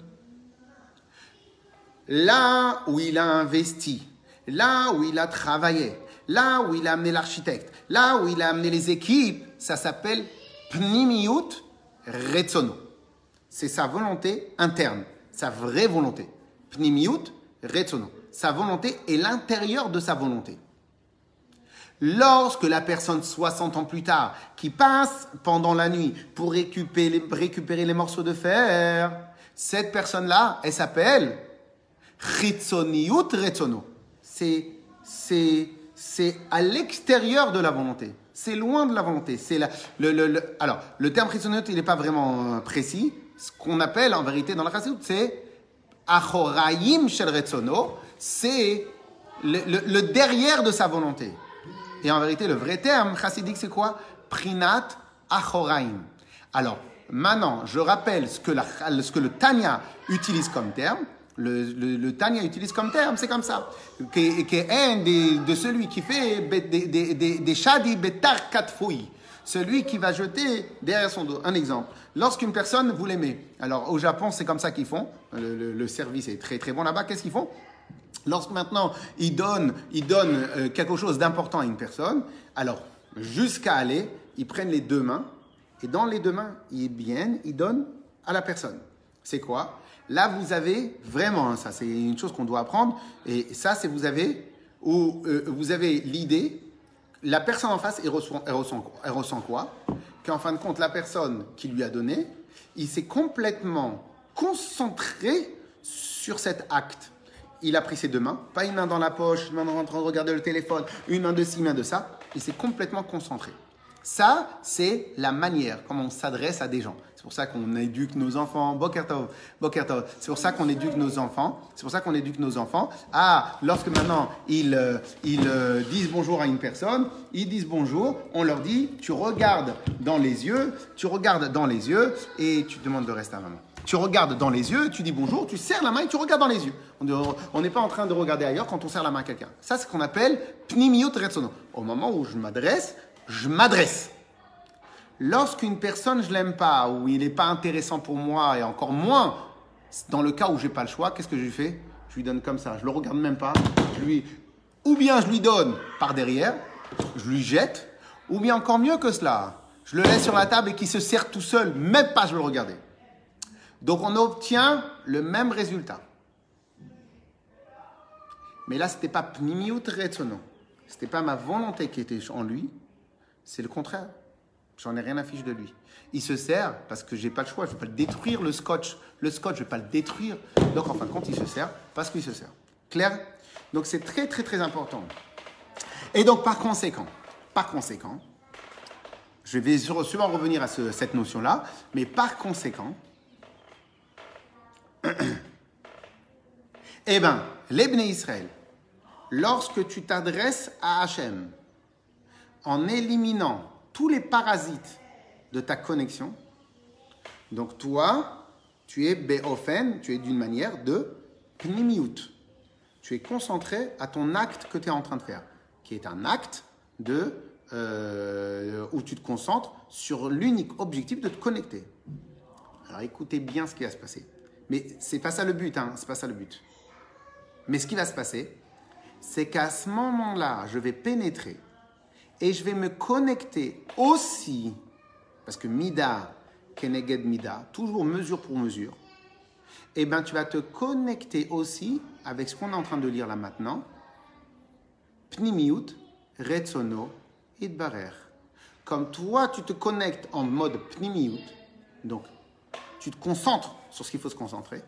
là où il a investi, là où il a travaillé, là où il a amené l'architecte, là où il a amené les équipes, ça s'appelle pnimiut retsono. C'est sa volonté interne, sa vraie volonté. Pnimiut retsono. Sa volonté est l'intérieur de sa volonté. Lorsque la personne 60 ans plus tard, qui passe pendant la nuit pour récupérer, les morceaux de fer, cette personne-là, elle s'appelle Ritsoniut Retsono. C'est, c'est, c'est à l'extérieur de la volonté. C'est loin de la volonté. C'est le, le, alors, le terme chitsoniut, il n'est pas vraiment euh, précis. Ce qu'on appelle en vérité dans la chassidut, c'est achoraim shel retsono. C'est le, derrière de sa volonté. Et en vérité, le vrai terme chassidique, c'est quoi? Prinat achoraim. Alors, maintenant, je rappelle ce que, que le Tanya utilise comme terme. Le, le, Tanya utilise comme terme, c'est comme ça. Que, un de celui qui fait des shadi betar katfoui. Celui qui va jeter derrière son dos. Un exemple. Lorsqu'une personne, vous l'aimez. Alors au Japon, c'est comme ça qu'ils font. Le, service est très très bon là-bas. Qu'est-ce qu'ils font? Lorsque maintenant ils donnent, ils donnent euh, quelque chose d'important à une personne, alors jusqu'à aller, ils prennent les deux mains et dans les deux mains, ils viennent, ils donnent à la personne. C'est quoi? Là, vous avez vraiment, hein, ça c'est une chose qu'on doit apprendre, et ça c'est vous avez, où, euh, vous avez l'idée, la personne en face, elle ressent, elle ressent, elle ressent quoi? Qu'en fin de compte, la personne qui lui a donné, il s'est complètement concentré sur cet acte. Il a pris ses deux mains, pas une main dans la poche, une main en train de regarder le téléphone, une main de ci, une main de ça. Il s'est complètement concentré. Ça, c'est la manière comment on s'adresse à des gens. C'est pour ça qu'on éduque nos enfants. Bokertov, Bokertov. C'est pour ça qu'on éduque nos enfants. C'est pour ça qu'on éduque nos enfants. Ah, lorsque maintenant ils, euh, ils euh, disent bonjour à une personne, ils disent bonjour, on leur dit, tu regardes dans les yeux, tu regardes dans les yeux et tu demandes le reste à maman. Tu regardes dans les yeux, tu dis bonjour, tu serres la main et tu regardes dans les yeux. On n'est pas en train de regarder ailleurs quand on serre la main à quelqu'un. Ça, c'est ce qu'on appelle pnimiut retsono. Au moment où je m'adresse, je m'adresse. Lorsqu'une personne, je l'aime pas, ou il n'est pas intéressant pour moi, et encore moins dans le cas où j'ai pas le choix, qu'est-ce que je lui fais? Je lui donne comme ça, je le regarde même pas. Je lui, ou bien je lui donne par derrière, je lui jette, ou bien encore mieux que cela, je le laisse sur la table et qu'il se sert tout seul, même pas je le regarder. Donc on obtient le même résultat. Mais là, c'était pas pnimiut retsono. C'était pas ma volonté qui était en lui, c'est le contraire. J'en ai rien à fiche de lui. Il se sert parce que j'ai pas le choix. Je ne vais pas le détruire, le scotch. Le scotch, je ne vais pas le détruire. Donc, en fin de compte, il se sert parce qu'il se sert. Clair? Donc, c'est très, très, très important. Et donc, par conséquent, par conséquent, je vais souvent revenir à cette notion-là, mais par conséquent, eh bien, l'Ebné Israël, lorsque tu t'adresses à Hachem, en éliminant tous les parasites de ta connexion. Donc toi, tu es beofen, tu es d'une manière de pnimiut. Tu es concentré à ton acte que tu es en train de faire, qui est un acte de, euh, où tu te concentres sur l'unique objectif de te connecter. Alors écoutez bien ce qui va se passer. Mais c'est pas ça le but, hein, c'est pas ça le but. Mais ce qui va se passer, c'est qu'à ce moment-là, je vais pénétrer et je vais me connecter aussi, parce que Mida, Keneged Mida, toujours mesure pour mesure, et eh bien tu vas te connecter aussi avec ce qu'on est en train de lire là maintenant, Pnimiut, Retsono, Idbarer. Comme toi, tu te connectes en mode Pnimiut, donc tu te concentres sur ce qu'il faut se concentrer, et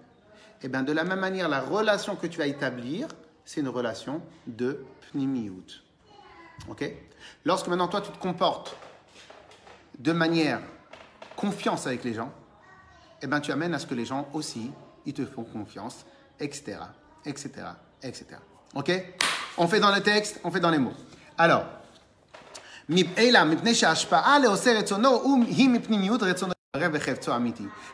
eh bien de la même manière, la relation que tu vas établir, c'est une relation de Pnimiut. Ok? Lorsque maintenant toi tu te comportes de manière confiance avec les gens, eh ben tu amènes à ce que les gens aussi ils te font confiance, etc., etc., etc. Ok? On fait dans le texte, on fait dans les mots. Alors,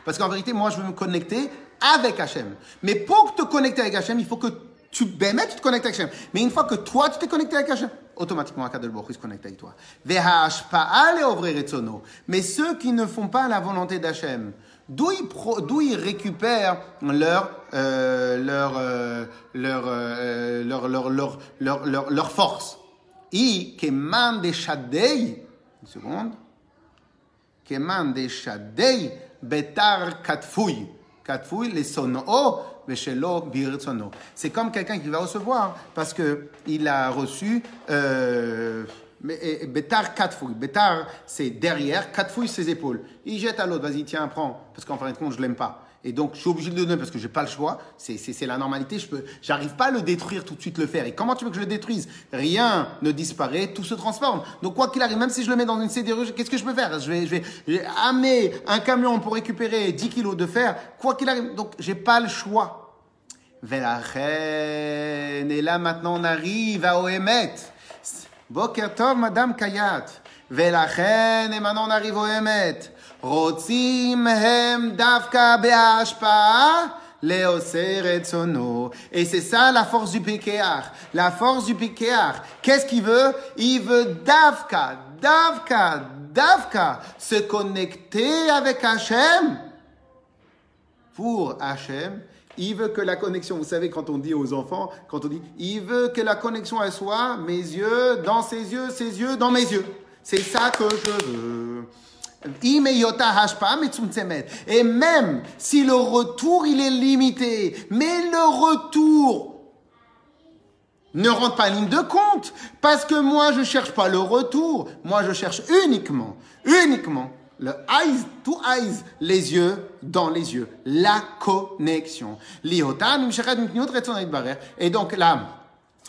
parce qu'en vérité, moi, je veux me connecter avec Hachem. Mais pour te connecter avec Hachem, il faut que tu, ben, tu te connectes avec Hachem. Mais une fois que toi, tu t'es connecté avec Hachem, automatiquement, Akadol Baruch se connecte avec toi. Mais ceux qui ne font pas la volonté d'Hachem, d'où ils, ils récupèrent leur, euh, leur, euh, leur, euh, leur, leur, leur, leur, leur, leur, force? Une seconde, C'est comme quelqu'un qui va recevoir parce que il a reçu euh, Bétar. Bétar, c'est derrière, quatre fouilles, ses épaules. Il jette à l'autre, vas-y, tiens, prends. Parce qu'en fin de compte, je l'aime pas. Et donc, je suis obligé de le donner parce que j'ai pas le choix. C'est la normalité. Je peux, j'arrive pas à le détruire tout de suite, le faire. Et comment tu veux que je le détruise? Rien ne disparaît, tout se transforme. Donc, quoi qu'il arrive, même si je le mets dans une CDR, qu'est-ce que je peux faire? Je vais, je vais, je, vais, amener un camion pour récupérer 10 kilos de fer. Quoi qu'il arrive, donc j'ai pas le choix. reine Et là, maintenant, on arrive à Ohemet. Bokertov, Madame Kayat. reine Et maintenant, on arrive au Ohemet. Hem davka be'ashpa et c'est ça la force du Pékéar. La force du Pékéar. Qu'est-ce qu'il veut? Il veut Davka, Davka, Davka, se connecter avec Hachem. Pour Hachem, il veut que la connexion, vous savez, quand on dit aux enfants, quand on dit, il veut que la connexion, elle soit mes yeux dans ses yeux, ses yeux dans mes yeux. C'est ça que je veux. Et même si le retour, il est limité, mais le retour ne rentre pas en ligne de compte, parce que moi, je cherche pas le retour, moi, je cherche uniquement, uniquement le eyes to eyes, les yeux dans les yeux, la connexion. Et donc là,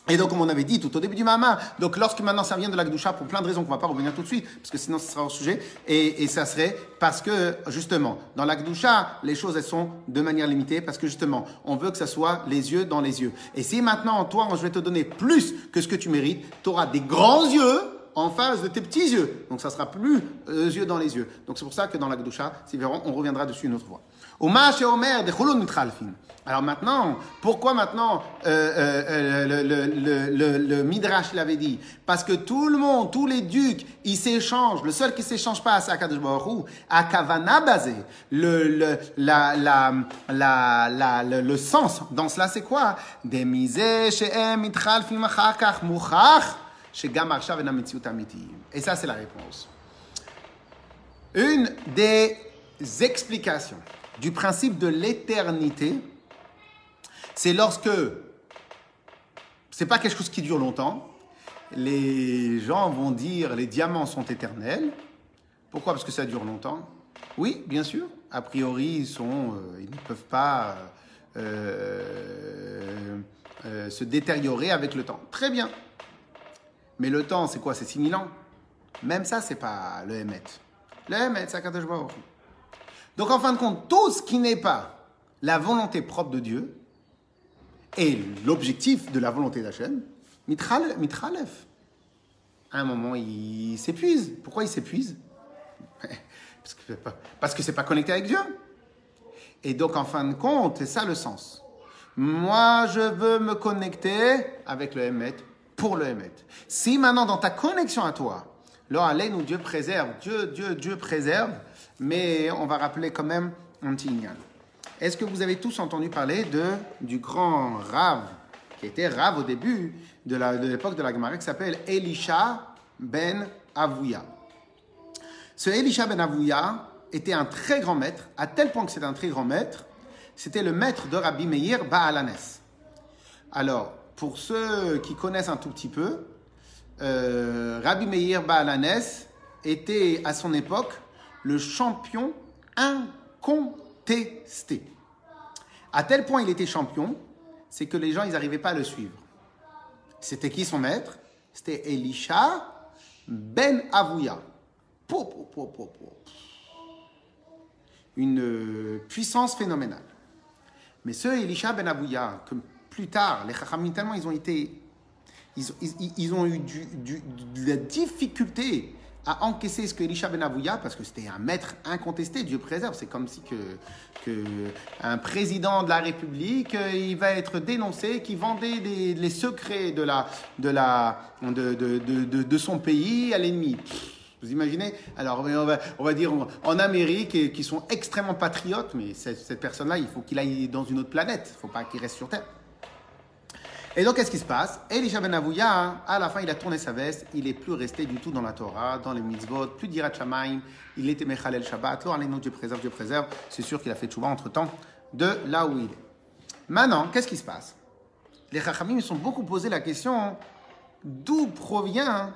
et donc, comme on avait dit tout au début du Mama, donc lorsque maintenant ça vient de la Gdusha, pour plein de raisons qu'on va pas revenir tout de suite, parce que sinon ce sera au sujet, et, et ça serait parce que, justement, dans la Gdusha, les choses elles sont de manière limitée, parce que justement, on veut que ça soit les yeux dans les yeux. Et si maintenant, toi, je vais te donner plus que ce que tu mérites, tu auras des grands yeux, en face de tes petits yeux. Donc ça sera plus euh, yeux dans les yeux. Donc c'est pour ça que dans la Gdusha, si on reviendra dessus une autre fois. et Omer de Alors maintenant, pourquoi maintenant euh, euh, le, le, le, le, Midrash l'avait dit? Parce que tout le monde, tous les ducs, ils s'échangent. Le seul qui s'échange pas, c'est Akadosh Baruch à Kavana basé. Le, la, la, la, le, sens dans cela, c'est quoi? Et ça, c'est la réponse. Une des explications du principe de l'éternité, c'est lorsque c'est pas quelque chose qui dure longtemps. Les gens vont dire les diamants sont éternels. Pourquoi? Parce que ça dure longtemps. Oui, bien sûr. A priori, ils, sont, euh, ils ne peuvent pas euh, euh, se détériorer avec le temps. Très bien. Mais le temps, c'est quoi? C'est 6000 ans Même ça, c'est pas le Hémet. Le Hémet, c'est Akadosh. Donc, en fin de compte, tout ce qui n'est pas la volonté propre de Dieu et l'objectif de la volonté d'Hachem, mitralef. À un moment, il s'épuise. Pourquoi il s'épuise? Parce que c'est pas connecté avec Dieu. Et donc, en fin de compte, c'est ça le sens. Moi, je veux me connecter avec le Hémet pour le Hémet. Si maintenant dans ta connexion à toi, là, nous Dieu préserve, Dieu, Dieu, Dieu préserve, mais on va rappeler quand même un petit. Est-ce que vous avez tous entendu parler de, du grand Rav, qui était Rav au début de l'époque de, la Gemara, qui s'appelle Elisha ben Avouya Ce Elisha ben Avouya était un très grand maître, à tel point que c'était un très grand maître, c'était le maître de Rabbi Meir Baalanes. Alors, pour ceux qui connaissent un tout petit peu, euh, Rabbi Meir Baalanes était à son époque le champion incontesté. À tel point il était champion, c'est que les gens ils n'arrivaient pas à le suivre. C'était qui son maître? C'était Elisha ben Avouya. Une euh, puissance phénoménale. Mais ce Elisha ben Avouya, que plus tard, les Chachamim, tellement ils ont été. Ils, ont- eu de la difficulté à encaisser ce que Elisha ben parce que c'était un maître incontesté, Dieu préserve. C'est comme si que, que un président de la République, euh, il va être dénoncé, qui vendait les secrets de, la, de, la, de, de, de, son pays à l'ennemi. Vous imaginez? Alors, on va, on va dire en, Amérique, et qui sont extrêmement patriotes, mais cette personne-là, il faut qu'il aille dans une autre planète. Il ne faut pas qu'il reste sur Terre. Et donc, qu'est-ce qui se passe? Elisha ben à la fin, il a tourné sa veste. Il n'est plus resté du tout dans la Torah, dans les mitzvot, plus d'Irat Shamaim. Il était Mechalel Shabbat. Lo Aleinu, Dieu préserve, Dieu préserve. C'est sûr qu'il a fait tchouva entre-temps de là où il est. Maintenant, qu'est-ce qui se passe? Les Chachamim sont beaucoup posé la question d'où provient,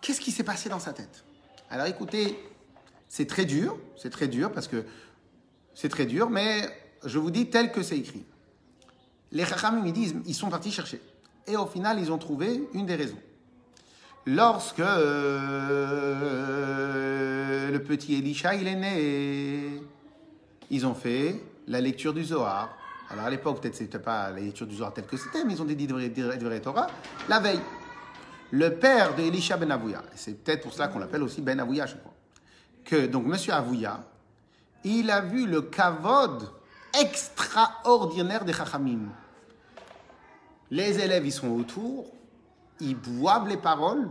qu'est-ce qui s'est passé dans sa tête? Alors écoutez, c'est très dur, c'est très dur parce que c'est très dur, mais je vous dis tel que c'est écrit. Les Chachamim, ils disent, ils sont partis chercher. Et au final, ils ont trouvé une des raisons. Lorsque euh, le petit Elisha, il est né, ils ont fait la lecture du Zohar. Alors à l'époque, peut-être c'était pas la lecture du Zohar telle que c'était, mais ils ont dit du Torah la veille. Le père de Elisha ben Avouya, c'est peut-être pour cela qu'on l'appelle aussi Ben Avouya, je crois, que donc Monsieur Avouya, il a vu le kavod extraordinaire des Chachamim. Les élèves, ils sont autour, ils boivent les paroles.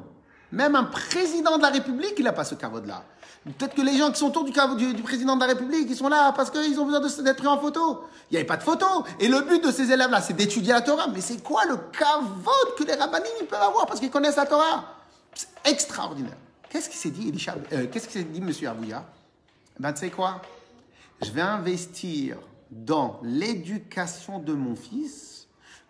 Même un président de la République, il n'a pas ce kavod-là. Peut-être que les gens qui sont autour du, du, président de la République, ils sont là parce qu'ils ont besoin d'être pris en photo. Il n'y avait pas de photo. Et le but de ces élèves-là, c'est d'étudier la Torah. Mais c'est quoi le kavod que les rabbinim peuvent avoir parce qu'ils connaissent la Torah? C'est extraordinaire. Qu'est-ce qu'il s'est dit, Elisha euh, Qu'est-ce qu'il s'est dit, monsieur Avouya Ben, tu sais quoi? Je vais investir dans l'éducation de mon fils.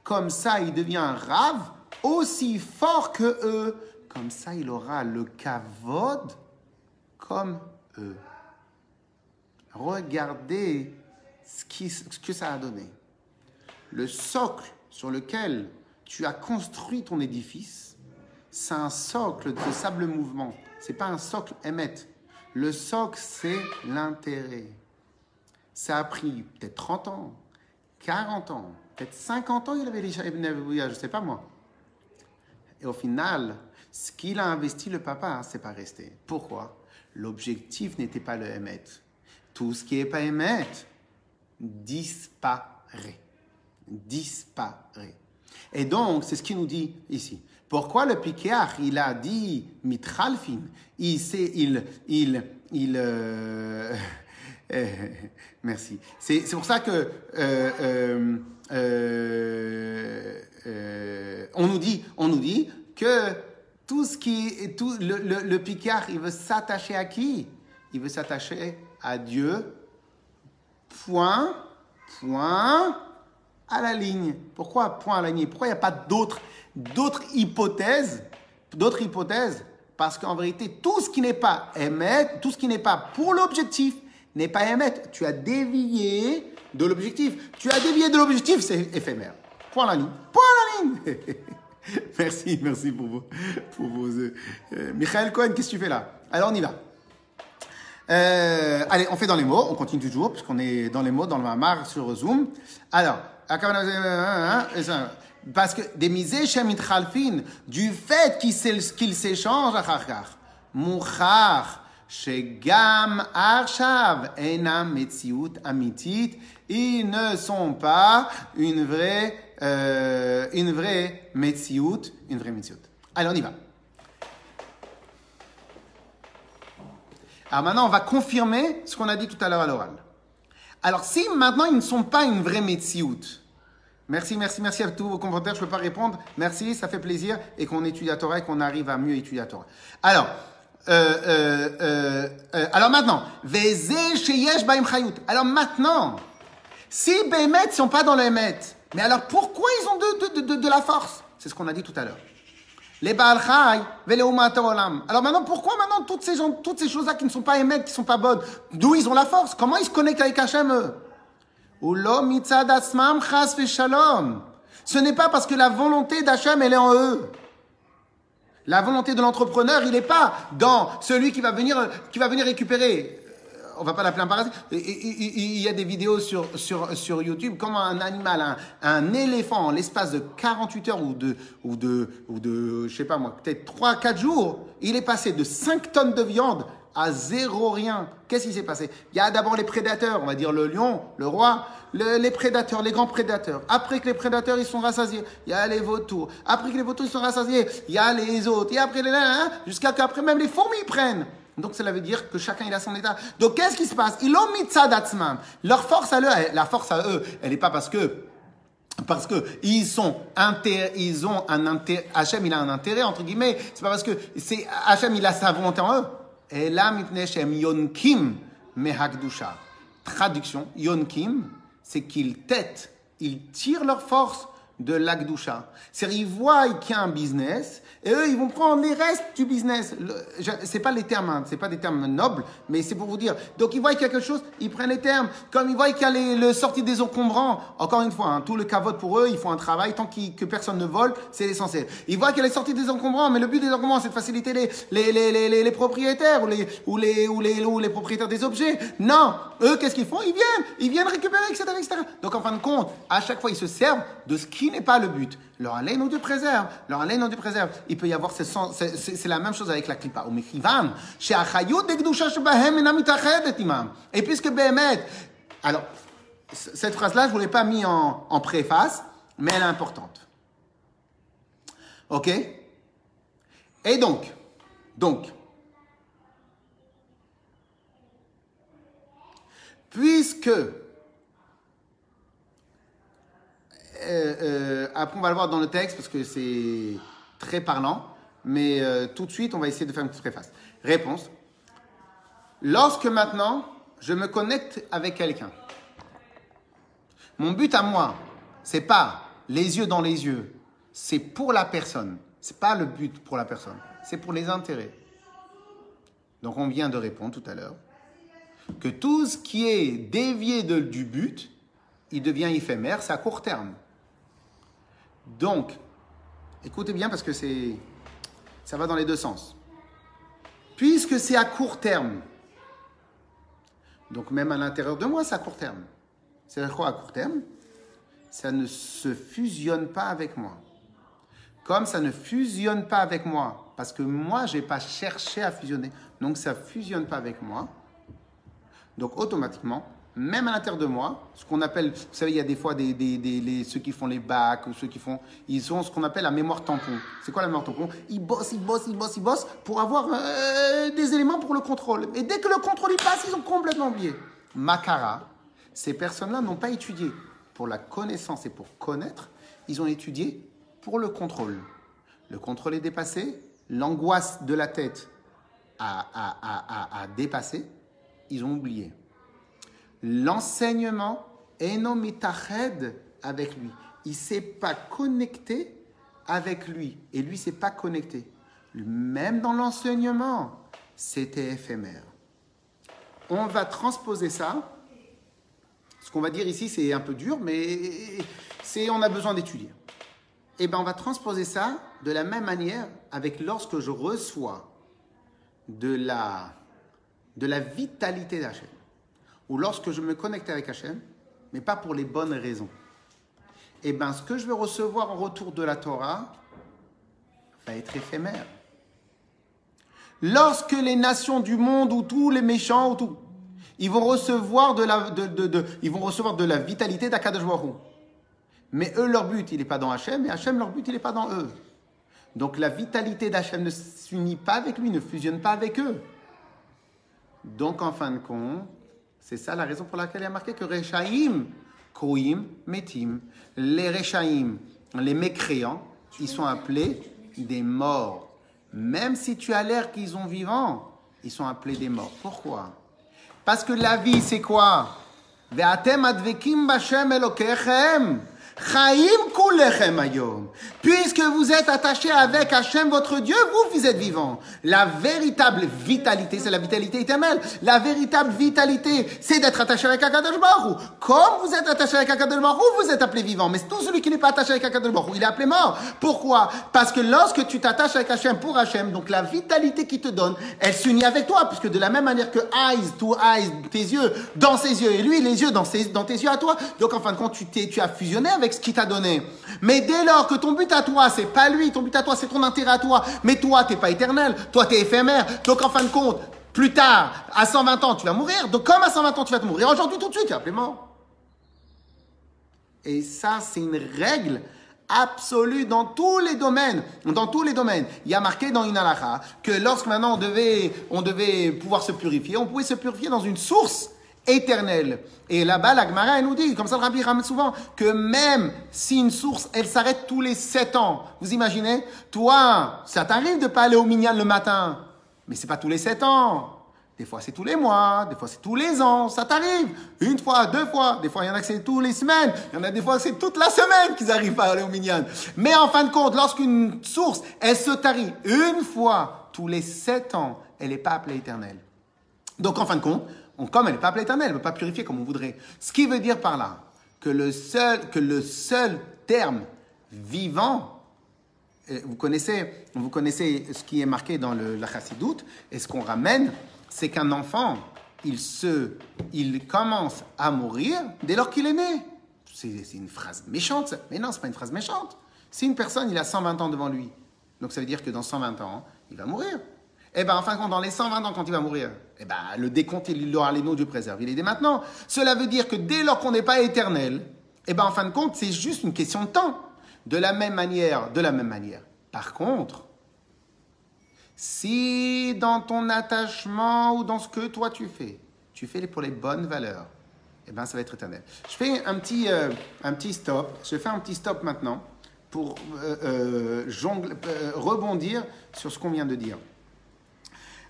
Comme ça, il devient un rave aussi fort que eux. Comme ça, il aura le kavod comme eux. Regardez ce, qui- que ça a donné. Le socle sur lequel tu as construit ton édifice, c'est un socle de sable mouvement. C'est pas un socle émette. Le socle, c'est l'intérêt. Ça a pris peut-être 30 ans, 40 ans, peut-être 50 ans, il avait les Ibn Avouya, je ne sais pas moi. Et au final, ce qu'il a investi, le papa, hein, c'est pas resté. Pourquoi? L'objectif n'était pas le émet. Tout ce qui n'est pas émet disparaît. Disparaît. Et donc, c'est ce qu'il nous dit ici. Pourquoi le Pikéach, il a dit mitralfin? Il sait, il, il, il, euh, euh, merci. C'est c'est pour ça que euh, euh, euh, on nous dit, on nous dit que tout ce qui, tout le Picard, il veut s'attacher à qui? Il veut s'attacher à Dieu. Point, point à la ligne. Pourquoi point à la ligne? Pourquoi il n'y a pas d'autres, d'autres hypothèses, d'autres hypothèses? Parce qu'en vérité, tout ce qui n'est pas émettre, tout ce qui n'est pas pour l'objectif, n'est pas émettre. Tu as dévié de l'objectif. Tu as dévié de l'objectif, c'est éphémère. Point la ligne. Point la ligne Merci, merci pour vos... Pour vos euh, euh, Michael Cohen, qu'est-ce que tu fais là? Alors on y va. Euh, allez, on fait dans les mots, on continue toujours, puisqu'on est dans les mots, dans le mamar sur Zoom. Alors, parce que des misées Shemit Khalfin, du fait qu'ils s'échangent à Kharkar, Mouchar, Arshav, Enam Metsiut Amitit, ils ne sont pas une vraie, euh, une vraie une vraie. Allez, on y va. Alors maintenant, on va confirmer ce qu'on a dit tout à l'heure à l'oral. Alors si maintenant ils ne sont pas une vraie metsiout, Merci, merci, merci à tous vos commentaires. Je ne peux pas répondre. Merci, ça fait plaisir et qu'on étudie la Torah et qu'on arrive à mieux étudier la Torah. Alors, euh, euh, euh, euh alors maintenant, alors maintenant, si Bémet ne sont pas dans l'Emet, mais alors pourquoi ils ont de, de, de, de la force? C'est ce qu'on a dit tout à l'heure. Les Baal Olam. Alors maintenant, pourquoi maintenant toutes ces, gens, toutes ces choses-là qui ne sont pas Emet, qui ne sont pas bonnes, d'où ils ont la force? Comment ils se connectent avec Hachem eux? Ce n'est pas parce que la volonté d'Hachem, elle est en eux. La volonté de l'entrepreneur, il n'est pas dans celui qui va venir, qui va venir récupérer. On va pas l'appeler un parasite. Il- y a des vidéos sur, sur, sur YouTube, comment un animal, un, un éléphant, en l'espace de 48 heures ou de, ou de, ou de je sais pas moi, peut-être 3-4 jours, il est passé de 5 tonnes de viande à zéro rien. Qu'est-ce qui s'est passé? Il y a d'abord les prédateurs, on va dire le lion, le roi, le- les prédateurs, les grands prédateurs. Après que les prédateurs ils sont rassasiés, il y a les vautours. Après que les vautours ils sont rassasiés, il y a les autres. Et après les jusqu'à qu'après même les fourmis prennent. Donc cela veut dire que chacun il a son état. Donc qu'est-ce qui se passe? Ils ont mis ça d'atzmam. Leur force à eux, la force à eux, elle n'est pas parce que parce que ils sont inter, ils ont un intérêt, Hachem il a un intérêt entre guillemets. C'est pas parce que c'est Hachem il a sa volonté en eux. Et là mipnei shem yonkim mehakdusha. Traduction yonkim, c'est qu'ils têtent, ils tirent leur force de l'akdusha. C'est-à-dire ils voient qu'il y a un business et eux ils vont prendre les restes du business. C'est pas les termes, hein, c'est pas des termes nobles, mais c'est pour vous dire. Donc ils voient qu'il y a quelque chose, ils prennent les termes. Comme ils voient qu'il y a les, le sortie des encombrants. Encore une fois, hein, tout le cavote pour eux, ils font un travail tant que personne ne vole, c'est l'essentiel. Ils voient qu'il y a les sorties des encombrants, mais le but des encombrants c'est de faciliter les, les, les, les, propriétaires ou les, ou, les, ou, les, ou les propriétaires des objets. Non, eux qu'est-ce qu'ils font? Ils viennent, ils viennent récupérer, etc., etc. Donc en fin de compte, à chaque fois ils se servent de ce qui n'est pas le but. Leur haleine ou Dieu préserve, leur haleine ou Dieu préserve. Il peut y avoir, c'est la même chose avec la imam. Et puisque Behemet, alors, cette phrase-là, je ne vous l'ai pas mis en, en préface, mais elle est importante. Ok? Et donc, donc, puisque euh, euh, après, on va le voir dans le texte parce que c'est très parlant. Mais euh, tout de suite, on va essayer de faire une petite préface. Réponse. Lorsque maintenant, je me connecte avec quelqu'un, mon but à moi, c'est pas les yeux dans les yeux, c'est pour la personne. C'est pas le but pour la personne, c'est pour les intérêts. Donc, on vient de répondre tout à l'heure que tout ce qui est dévié de- du but, il devient éphémère, c'est à court terme. Donc, écoutez bien parce que c'est, ça va dans les deux sens. Puisque c'est à court terme, donc même à l'intérieur de moi, c'est à court terme. C'est-à-dire quoi à court terme? Ça ne se fusionne pas avec moi. Comme ça ne fusionne pas avec moi, parce que moi, je n'ai pas cherché à fusionner, donc ça ne fusionne pas avec moi, donc automatiquement, même à l'intérieur de moi, ce qu'on appelle, vous savez, il y a des fois ceux qui font les bacs ou ceux qui font, ils ont ce qu'on appelle la mémoire tampon. C'est quoi la mémoire tampon? Ils bossent, ils bossent, ils bossent, ils bossent pour avoir euh, des éléments pour le contrôle. Et dès que le contrôle passe, ils ont complètement oublié. Makara, ces personnes-là n'ont pas étudié pour la connaissance et pour connaître, ils ont étudié pour le contrôle. Le contrôle est dépassé, l'angoisse de la tête a- a- a dépassé, ils ont oublié. L'enseignement est non avec lui. Il ne s'est pas connecté avec lui. Et lui ne s'est pas connecté. Même dans l'enseignement, c'était éphémère. On va transposer ça. Ce qu'on va dire ici, c'est un peu dur, mais c'est on a besoin d'étudier. Et ben, on va transposer ça de la même manière avec lorsque je reçois de la, de la vitalité d'Hachem. Ou lorsque je me connecte avec Hachem, mais pas pour les bonnes raisons. Et bien, ce que je vais recevoir en retour de la Torah va être éphémère. Lorsque les nations du monde ou tous les méchants ou tout, ils vont recevoir de la, de, de- ils vont recevoir de la vitalité d'Akadosh. Mais eux, leur but, il n'est pas dans Hachem, et Hachem, leur but, il n'est pas dans eux. Donc la vitalité d'Hachem ne s'unit pas avec lui, ne fusionne pas avec eux. Donc en fin de compte, C'est ça la raison pour laquelle il y a marqué que Rechaim, Koim, Metim, les Rechaim, les mécréants, ils sont appelés des morts. Même si tu as l'air qu'ils sont vivants, ils sont appelés des morts. Pourquoi? Parce que la vie, c'est quoi? Puisque vous êtes attachés avec Hachem, votre Dieu, vous, vous êtes vivants. La véritable vitalité, c'est la vitalité éternelle. La véritable vitalité, c'est d'être attaché avec Akadosh. Comme vous êtes attaché avec Akadosh vous êtes appelé vivant. Mais tout celui qui n'est pas attaché avec Akadosh il est appelé mort. Pourquoi? Parce que lorsque tu t'attaches avec Hachem pour Hachem, donc la vitalité qu'il te donne, elle s'unit avec toi. Puisque de la même manière que eyes to eyes, tes yeux dans ses yeux, et lui, les yeux dans, ses, dans tes yeux à toi. Donc en fin de compte, tu, tu as fusionné avec ce qu'il t'a donné. Mais dès lors que ton but à toi, c'est pas lui, ton but à toi, c'est ton intérêt à toi, mais toi, t'es pas éternel, toi, t'es éphémère. Donc en fin de compte, plus tard, à 120 ans, tu vas mourir. Donc comme à 120 ans, tu vas te mourir, aujourd'hui, tout de suite, mort. Et ça, c'est une règle absolue dans tous les domaines. Dans tous les domaines. Il y a marqué dans une halakha que lorsque maintenant on devait, on devait pouvoir se purifier, on pouvait se purifier dans une source éternelle. Et là-bas, la Gemara, elle nous dit, comme ça le Rabbi ramène souvent, que même si une source, elle s'arrête tous les sept ans, vous imaginez? Toi, ça t'arrive de pas aller au minyan le matin, mais c'est pas tous les sept ans. Des fois, c'est tous les mois, des fois, c'est tous les ans, ça t'arrive. Une fois, deux fois, des fois, il y en a que c'est tous les semaines, il y en a des fois, c'est toute la semaine qu'ils arrivent à aller au minyan. Mais en fin de compte, lorsqu'une source, elle se tarit une fois tous les sept ans, elle n'est pas appelée éternelle. Donc, en fin de compte, on- comme elle n'est pas appelée elle ne peut pas purifier comme on voudrait. Ce qui veut dire par là que le seul, que le seul terme vivant, vous connaissez, vous connaissez ce qui est marqué dans le, la chassidoute, et ce qu'on ramène, c'est qu'un enfant, il, se, il commence à mourir dès lors qu'il est né. C'est une phrase méchante, mais non, c'est pas une phrase méchante. Si une personne, il a 120 ans devant lui, donc ça veut dire que dans 120 ans, il va mourir. Eh bien, en fin de compte, dans les 120 ans, quand il va mourir, eh ben, le décompte, il aura les noms Dieu préserve. Il est dès maintenant. Cela veut dire que dès lors qu'on n'est pas éternel, eh ben, en fin de compte, c'est juste une question de temps. De la même manière, de la même manière. Par contre, si dans ton attachement ou dans ce que toi tu fais, tu fais pour les bonnes valeurs, eh ben, ça va être éternel. Je fais un petit, euh, un petit stop. Je fais un petit stop maintenant pour euh, euh, rebondir sur ce qu'on vient de dire.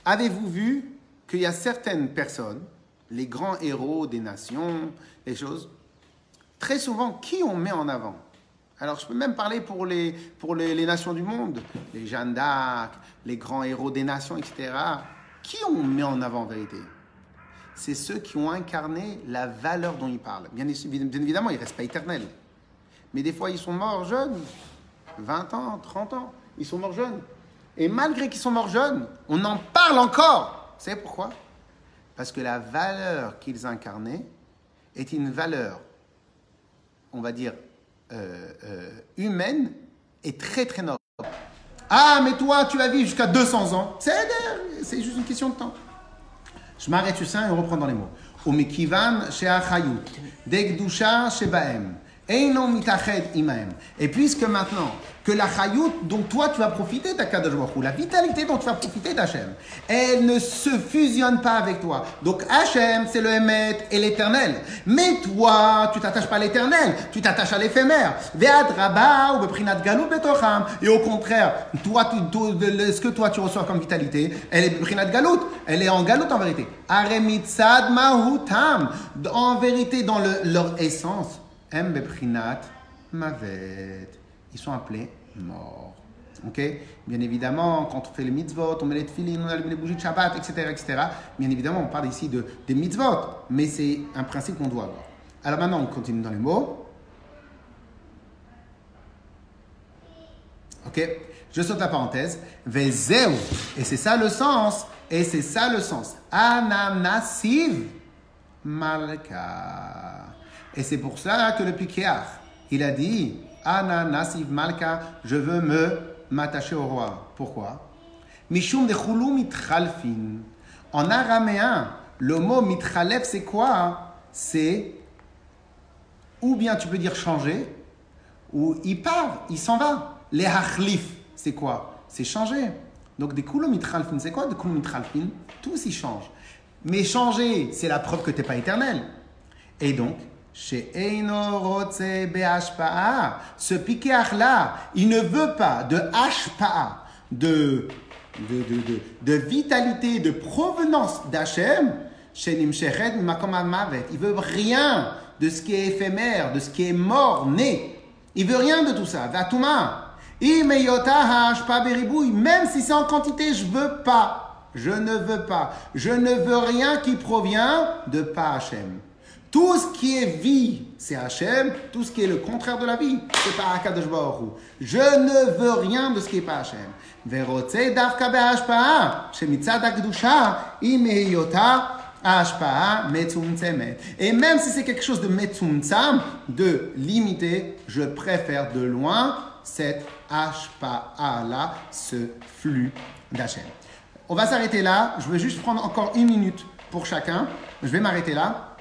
Avez-vous vu qu'il y a certaines personnes, les grands héros des nations, les choses, très souvent, qui on met en avant? Alors, je peux même parler pour les, pour les, nations du monde, les Jeanne d'Arc, les grands héros des nations, etc. Qui on met en avant en vérité? C'est ceux qui ont incarné la valeur dont ils parlent. Bien, bien évidemment, ils ne restent pas éternels. Mais des fois, ils sont morts jeunes, 20 ans, 30 ans. Ils sont morts jeunes. Et malgré qu'ils sont morts jeunes, on en parle encore. Vous savez pourquoi? Parce que la valeur qu'ils incarnaient est une valeur, on va dire, euh, euh, humaine et très très noble. Ah, mais toi, tu vas vivre jusqu'à 200 ans. C'est juste une question de temps. Je m'arrête sur ça et on reprend dans les mots. Umikivan she'achayut, degdusha shebaem, einon mitached imaem. Et puisque maintenant, que la chayut dont toi tu vas profiter d'Akadosh la vitalité dont tu vas profiter d'Hachem, elle ne se fusionne pas avec toi. Donc Hachem, c'est le Emet et l'éternel. Mais toi, tu t'attaches pas à l'éternel, tu t'attaches à l'éphémère. Et au contraire, ce que toi tu reçois comme vitalité, elle est beprinat galut, elle est en galut en vérité. Mahutam. En vérité, dans le- leur essence, mavet. Ils sont appelés morts. Ok? Bien évidemment, quand on fait les mitzvot, on met les tefillin, on allume les bougies de Shabbat, etc., etc. Bien évidemment, on parle ici de, des mitzvot, mais c'est un principe qu'on doit avoir. Alors maintenant, on continue dans les mots. Ok? Je saute la parenthèse. Vezeu. Et c'est ça le sens. Et c'est ça le sens. Ananasiv malka. Et c'est pour ça que le Pikéar, il a dit Ananasiv malka, je veux me m'attacher au roi. Pourquoi? Mishum de chulu mitchalfin. En araméen, le mot mitchalef, c'est quoi? C'est ou bien tu peux dire changer, ou il part, il s'en va. Les hachlif, c'est quoi? C'est changer. Donc des kulum mitchalfin, c'est quoi des kulum mitchalfin Tous ils changent. Mais changer, c'est la preuve que tu n'es pas éternel. Et donc, ce Pikeach-là, il ne veut pas de Ashpa'a, de, de, de, de, vitalité, de provenance d'Hachem, chez Nimshechet Mavet. Il veut rien de ce qui est éphémère, de ce qui est mort, né. Il veut rien de tout ça. Vatuma. Même si c'est en quantité, je veux pas. Je ne veux pas. Je ne veux rien qui provient de pas Hachem. Tout ce qui est vie, c'est Hachem. Tout ce qui est le contraire de la vie, c'est pas Akadosh Baruch Je ne veux rien de ce qui est pas Hachem. Et même si c'est quelque chose de metzumtzam, de limité, je préfère de loin cette Ashpa'a-là, ce flux d'Hachem. On va s'arrêter là. Je vais juste prendre encore une minute pour chacun. Je vais m'arrêter là.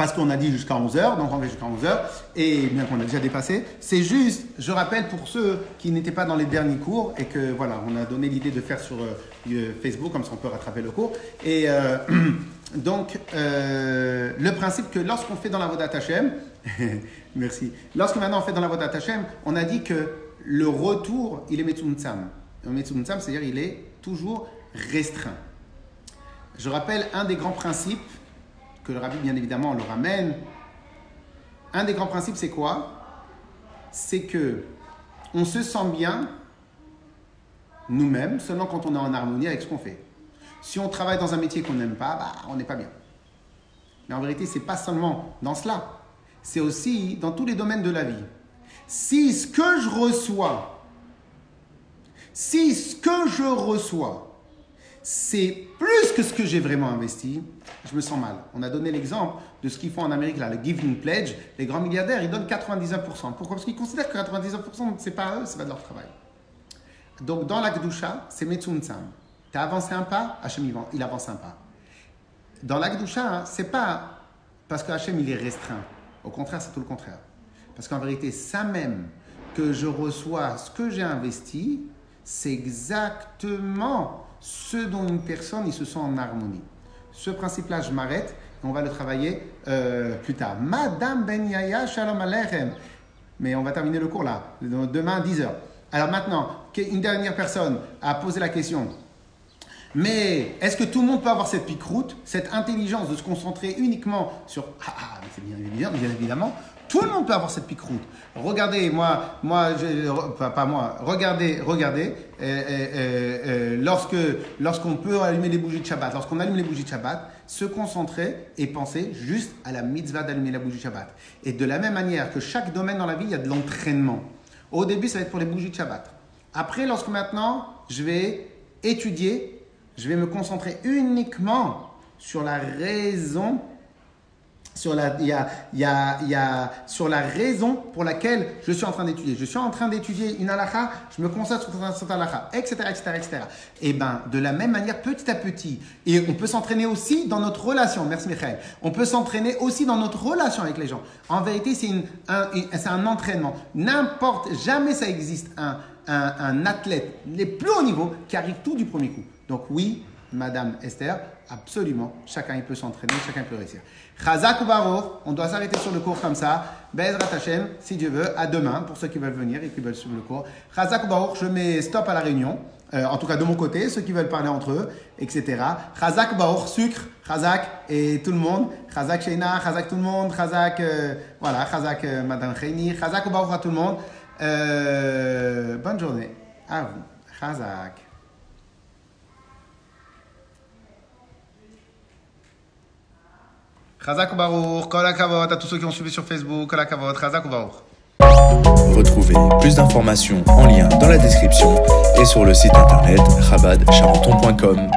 Parce qu'on a dit jusqu'à 11h, donc on va jusqu'à 11h, et bien qu'on a déjà dépassé. C'est juste, je rappelle pour ceux qui n'étaient pas dans les derniers cours, et que voilà, on a donné l'idée de faire sur euh, Facebook, comme ça on peut rattraper le cours. Et euh, donc, euh, le principe que lorsqu'on fait dans la Vodat Hashem, merci, lorsque maintenant on fait dans la Vodat Hashem, on a dit que le retour, il est Metzumtsam. Metzumtsam, c'est-à-dire il est toujours restreint. Je rappelle un des grands principes que le rabbi, bien évidemment, le ramène. Un des grands principes, c'est quoi? C'est que on se sent bien nous-mêmes seulement quand on est en harmonie avec ce qu'on fait. Si on travaille dans un métier qu'on n'aime pas, bah, on n'est pas bien. Mais en vérité, c'est pas seulement dans cela. C'est aussi dans tous les domaines de la vie. Si ce que je reçois si ce que je reçois, c'est plus que ce que j'ai vraiment investi, je me sens mal. On a donné l'exemple de ce qu'ils font en Amérique, là, le Giving Pledge. Les grands milliardaires, ils donnent 99%. Pourquoi? Parce qu'ils considèrent que 99%, c'est pas eux, c'est pas de leur travail. Donc, dans la Gdusha, c'est Metsuntsam. Tu as avancé un pas, Hachem, il avance un pas. Dans la Gdusha, c'est pas parce que Hachem, il est restreint. Au contraire, c'est tout le contraire. Parce qu'en vérité, ça même que je reçois ce que j'ai investi, c'est exactement ce dont une personne il se sent en harmonie. Ce principe-là, je m'arrête on va le travailler euh, plus tard. Madame Ben Yaya, Shalom Aleichem. Mais on va terminer le cours là, demain à 10h. Alors maintenant, une dernière personne a posé la question. Mais est-ce que tout le monde peut avoir cette pique-route, cette intelligence de se concentrer uniquement sur ah, ah c'est bien évidemment, bien évidemment, tout le monde peut avoir cette pique-route. Regardez, moi, moi, pas, moi, regardez, regardez, euh, euh, euh, lorsque, lorsqu'on peut allumer les bougies de Shabbat, lorsqu'on allume les bougies de Shabbat, se concentrer et penser juste à la mitzvah d'allumer la bougie de Shabbat. Et de la même manière que chaque domaine dans la vie, il y a de l'entraînement. Au début, ça va être pour les bougies de Shabbat. Après, lorsque maintenant, je vais étudier, je vais me concentrer uniquement sur la raison sur la, il y a, il y a, sur la raison pour laquelle je suis en train d'étudier. Je suis en train d'étudier une halakha, je me concentre sur cette halakha, etc., etc., etc. Et ben, de la même manière, petit à petit, et on peut s'entraîner aussi dans notre relation. Merci Michael. On peut s'entraîner aussi dans notre relation avec les gens. En vérité, c'est un, entraînement. N'importe, jamais ça existe un, un, athlète les plus hauts niveau qui arrive tout du premier coup. Donc oui, Madame Esther, absolument, chacun il peut s'entraîner, chacun peut réussir. Chazak ou on doit s'arrêter sur le cours comme ça. Bezrat Hashem, si Dieu veut, à demain pour ceux qui veulent venir et qui veulent suivre le cours. Chazak ou je mets stop à la réunion. Euh, en tout cas de mon côté, ceux qui veulent parler entre eux, etc. Chazak Baruch, sucre, Chazak et tout le monde. Chazak Sheina, Chazak tout le monde, Chazak, euh, voilà, Chazak euh, Madame Cheini, Chazak Baruch à tout le monde. bonne journée à vous. Chazak. Chazak Baruch, Kol à tous ceux qui ont suivi sur Facebook, Kol Akavot, Chazak Retrouvez plus d'informations en lien dans la description et sur le site internet chabadcharenton.com.